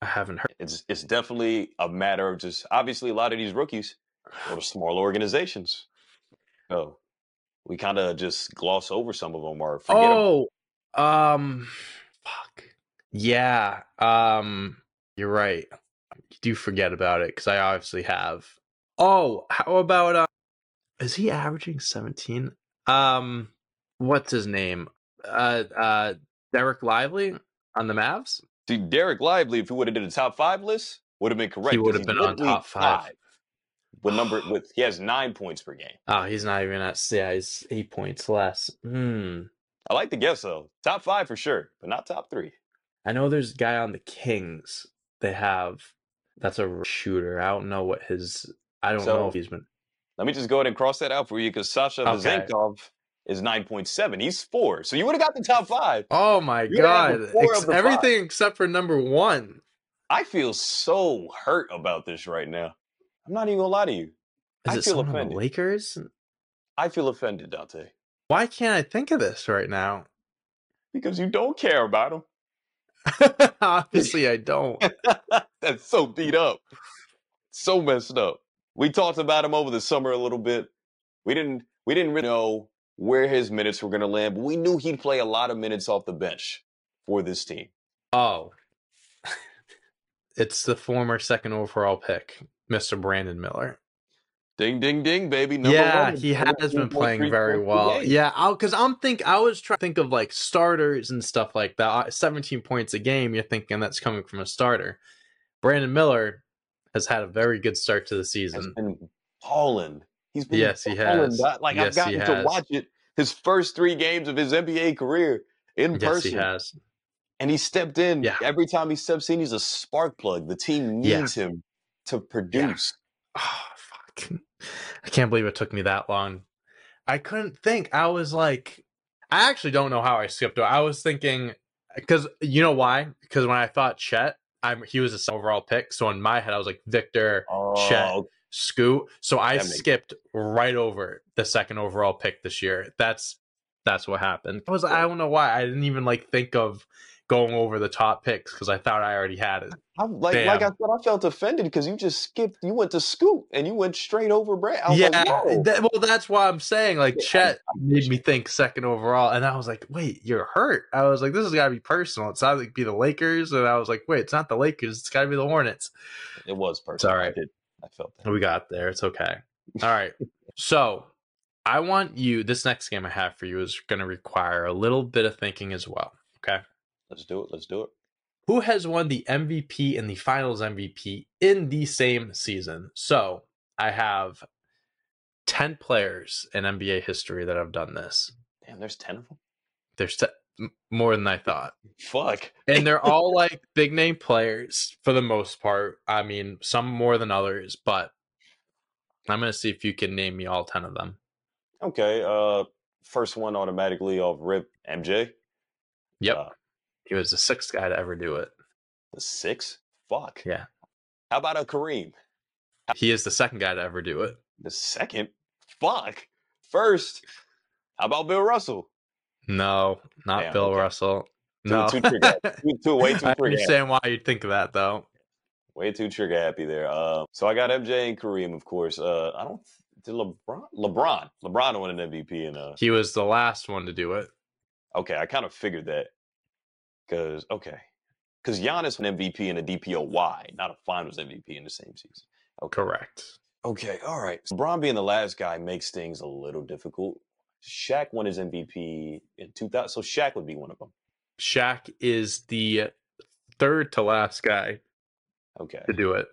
I haven't heard. it's it's definitely a matter of just obviously a lot of these rookies go to small organizations. So we kind of just gloss over some of them or forget. Oh, um, fuck. Yeah. Um, you're right. You do forget about it because I obviously have. Oh, how about uh, is he averaging 17? Um, what's his name? Uh, uh, Dereck Lively on the Mavs. See, Dereck Lively, if he would have did a top five list, would have been correct. He would have been on top five. With number with he has nine points per game. Oh, he's not even at. Yeah, he's eight points less. Hmm. I like the guess though. Top five for sure, but not top three. I know there's a guy on the Kings. They have that's a shooter. I don't know what his. I don't know if he's been. Let me just go ahead and cross that out for you because Sasha Okay. Vezenkov is 9.7. He's four. So you would have got the top five. Oh my You god! Ex- everything except for number one. I feel so hurt about this right now. I'm not even gonna lie to you. Is I it feel offended. the Lakers? I feel offended, Dante, Why can't I think of this right now? because you don't care about him. Obviously, I don't. That's so beat up. So messed up. we talked about him over the summer a little bit. We didn't we didn't really know where his minutes were going to land, but we knew he'd play a lot of minutes off the bench for this team. Oh, it's the former second overall pick, Mr. Brandon Miller. Ding, ding, ding, baby. Number yeah, one. he has been playing very well. Yeah, because I'm think I was trying to think of like starters and stuff like that. Uh, 17 points a game. You're thinking that's coming from a starter. Brandon Miller has had a very good start to the Has season. been balling. He's been Yes, he has. Like Yes, I've gotten to watch it his first three games of his NBA career in Yes, person. he has. And he stepped in. Yeah. Every time he steps in, he's a spark plug. The team Yeah. needs him to produce. Oh, fuck. I can't believe it took me that long. I couldn't think. I was like, I actually don't know how I skipped it. I was thinking, because you know why? Because when I thought Chet, I'm he was a overall pick. So in my head, I was like Victor, Chet, Oh, Scoot. So I skipped right over the second overall pick this year. That's that's what happened. I was I don't know why I didn't even like think of going over the top picks because I thought I already had it. I, like, like I said, I felt offended because you just skipped. You went to Scoot and you went straight over Brad. I was yeah, like, that- well, that's why I'm saying like Yeah, Chet I- made me think second overall, and I was like, wait, you're hurt. I was like, this has got to be personal. It It's either be the Lakers, and I was like, wait, it's not the Lakers. It's got to be the Hornets. it was personal. all right. I did. I felt that. We got there. It's okay. All right. So I want you. This next game I have for you is going to require a little bit of thinking as well. Okay. Let's do it. Let's do it. Who has won the MVP and the Finals MVP in the same season? So I have ten players in NBA history that have done this. Damn, there's ten of them. There's te- more than I thought. Fuck. And they're all like big name players for the most part. I mean, some more than others, but I'm going to see if you can name me all 10 of them. Okay. Uh, first one automatically off rip. MJ. Yep. Uh, he was the sixth guy to ever do it. the sixth? Fuck. Yeah. How about a Kareem? He is the second guy to ever do it. The second. Fuck. First. How about Bill Russell? No, not Damn, Bill okay. Russell. Too- no. too trigger- too- too- way too I trigger happy. understand why you'd think of that, though. Way too trigger happy there. Uh, so I got MJ and Kareem, of course. Uh, I don't. Did LeBron? LeBron. LeBron won an MVP and uh He was the last one to do it. Okay, I kind of figured that. Cause okay, cause Giannis won MVP and a DPOY, not a Finals MVP in the same season. Okay. Correct. Okay, all right. So LeBron being the last guy makes things a little difficult. Shaq won his MVP in 2000, so Shaq would be one of them. Shaq is the third to last guy Okay, to do it.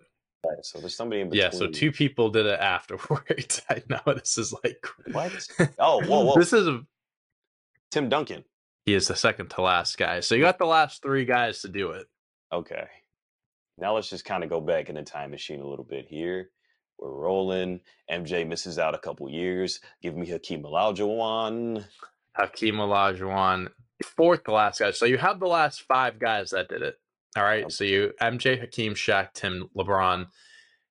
right, so there's somebody in between. Yeah, so two people did it afterwards. I know this is like What? Oh, whoa, whoa. This is a Tim Duncan. He is the second to last guy. So you got the last three guys to do it. Okay. Now let's just kind of go back in the time machine a little bit here. We're rolling. MJ misses out a couple years. Give me Hakeem Olajuwon. Hakeem Olajuwon, fourth to last guy. So you have the last five guys that did it. All right. So you MJ, Hakeem, Shaq, Tim, LeBron.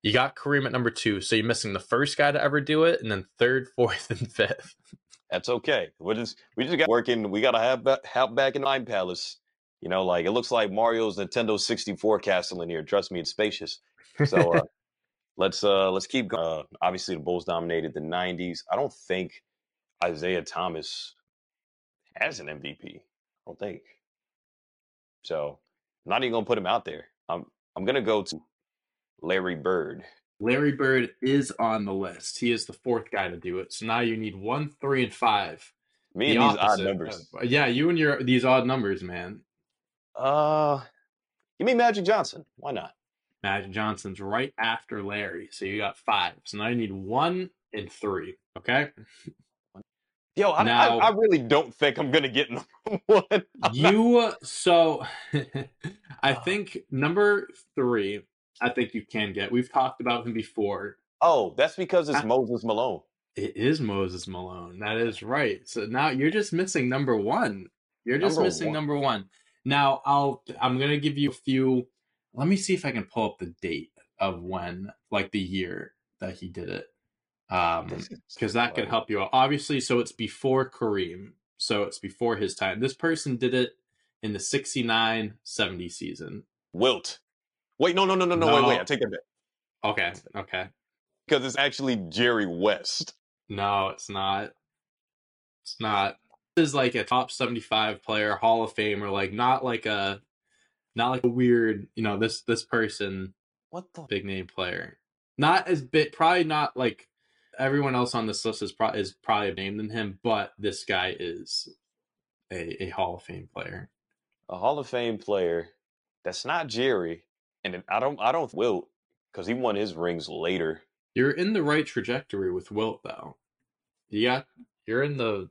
You got Kareem at number two. So you're missing the first guy to ever do it, and then third, fourth, and fifth. That's okay. We're just we just got working. We gotta have ba- have back in Mind Palace. You know, like it looks like Mario's Nintendo 64 castle in here. Trust me, it's spacious. So uh, let's uh let's keep going. Uh, obviously, the Bulls dominated the 90s. I don't think Isiah Thomas has an MVP. I don't think. So I'm not even gonna put him out there. I'm I'm gonna go to Larry Bird. Larry Bird is on the list. He is the fourth guy to do it. So now you need one, three, and five. Me The and these odd numbers. yeah, you and your these odd numbers, man. Uh, give me Magic Johnson. Why not? Magic Johnson's right after Larry. So you got five. So now you need one and three. Okay. Yo, I, Now- I, I really don't think I'm gonna get number one. you so I think number three, I think you can get. We've talked about him before. Oh, that's because it's I- Moses Malone. It is Moses Malone. That is right. So now you're just missing number one. You're just Number missing one. number one. Now I'll I'm gonna give you a few. Let me see if I can pull up the date of when, like the year that he did it. Um, because that could help you out. Obviously, so it's before Kareem, so it's before his time. This person did it in the 69-70 season. Wilt. Wait, no, no, no, no, no, wait, wait. I take that back. Okay, okay. because it's actually Jerry West. No, it's not. It's not. This is like a top 75 player, Hall of Famer, like not like a not like a weird, you know, this this person What the? big name player. Not as big probably not like everyone else on this list is probably is probably named than him, but this guy is a, a Hall of Fame player. A Hall of Fame player that's not Jerry, and I don't I don't Wilt because he won his rings later. You're in the right trajectory with Wilt though. You got you're in the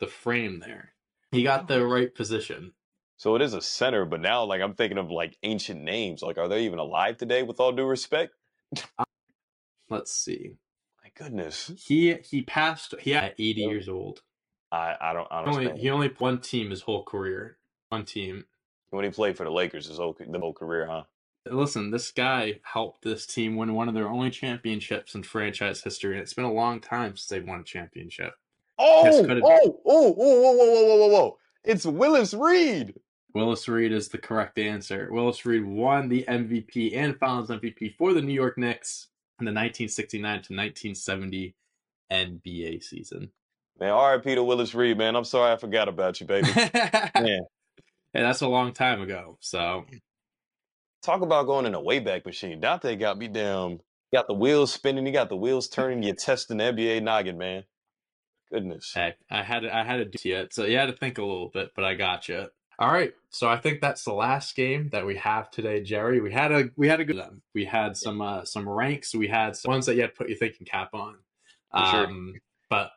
the frame there. He got the right position. So it is a center, but now like I'm thinking of like ancient names. Like, are they even alive today? With all due respect, uh, Let's see. my goodness, He he passed he at 80 Yep. years old. I I don't I don't only he only one team his whole career. One team. when he played for the Lakers his whole the whole career, huh? Listen, this guy helped this team win one of their only championships in franchise history, and it's been a long time since they've won a championship. Oh, could it- oh, oh, oh whoa, whoa, whoa, whoa, whoa! It's Willis Reed. Willis Reed is the correct answer. Willis Reed won the MVP and Finals MVP for the New York Knicks in the 1969 to 1970 NBA season. Man, R.I.P. to Willis Reed, man. I'm sorry I forgot about you, baby. and that's a long time ago. So talk about going in a wayback machine. Dante got me down. Got the wheels spinning. You got the wheels turning. You're testing the NBA noggin, man. Goodness. hey, I had to, I had to do it. So you had to think a little bit, but I got you. All right. So I think that's the last game that we have today, Jerry. We had a we had a good one. We had some uh, some ranks. We had some ones that you had to put your thinking cap on. For sure. Um, but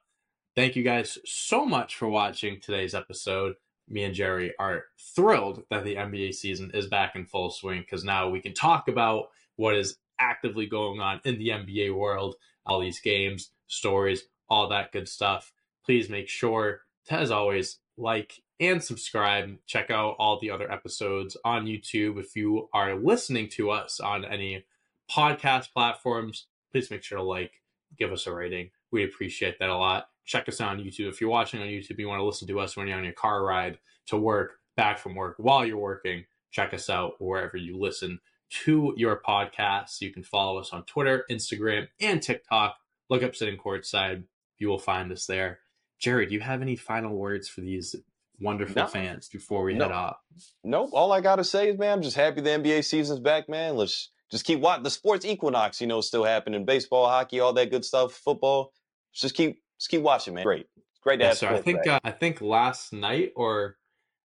thank you guys so much for watching today's episode. Me and Jerry are thrilled that the NBA season is back in full swing because now we can talk about what is actively going on in the NBA world, all these games, stories, all that good stuff. Please make sure to, as always, like and subscribe. Check out all the other episodes on YouTube. If you are listening to us on any podcast platforms, please make sure to like, give us a rating. We appreciate that a lot. Check us out on YouTube. If you're watching on YouTube, you want to listen to us when you're on your car ride to work, back from work, while you're working, check us out wherever you listen to your podcasts. You can follow us on Twitter, Instagram, and TikTok. Look up Sitting Courtside. You will find us there. Jerry, do you have any final words for these wonderful No. fans before we No. head off? Nope. All I gotta say is, man, I'm just happy the NBA season's back, man. Let's just keep watching the sports equinox. You know, is still happening. Baseball, hockey, all that good stuff. Football. Just keep, just keep watching, man. Great. Great to Yeah, have so I think uh, I think last night or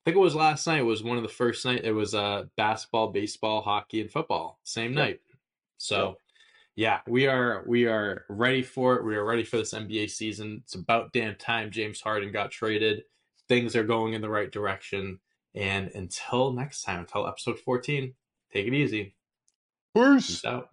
I think it was last night It was one of the first night it was uh basketball, baseball, hockey, and football same Yep. night. So yeah, we are we are ready for it. We are ready for this NBA season. It's about damn time James Harden got traded. Things are going in the right direction. And until next time, until episode 14, take it easy. Peace. Peace out.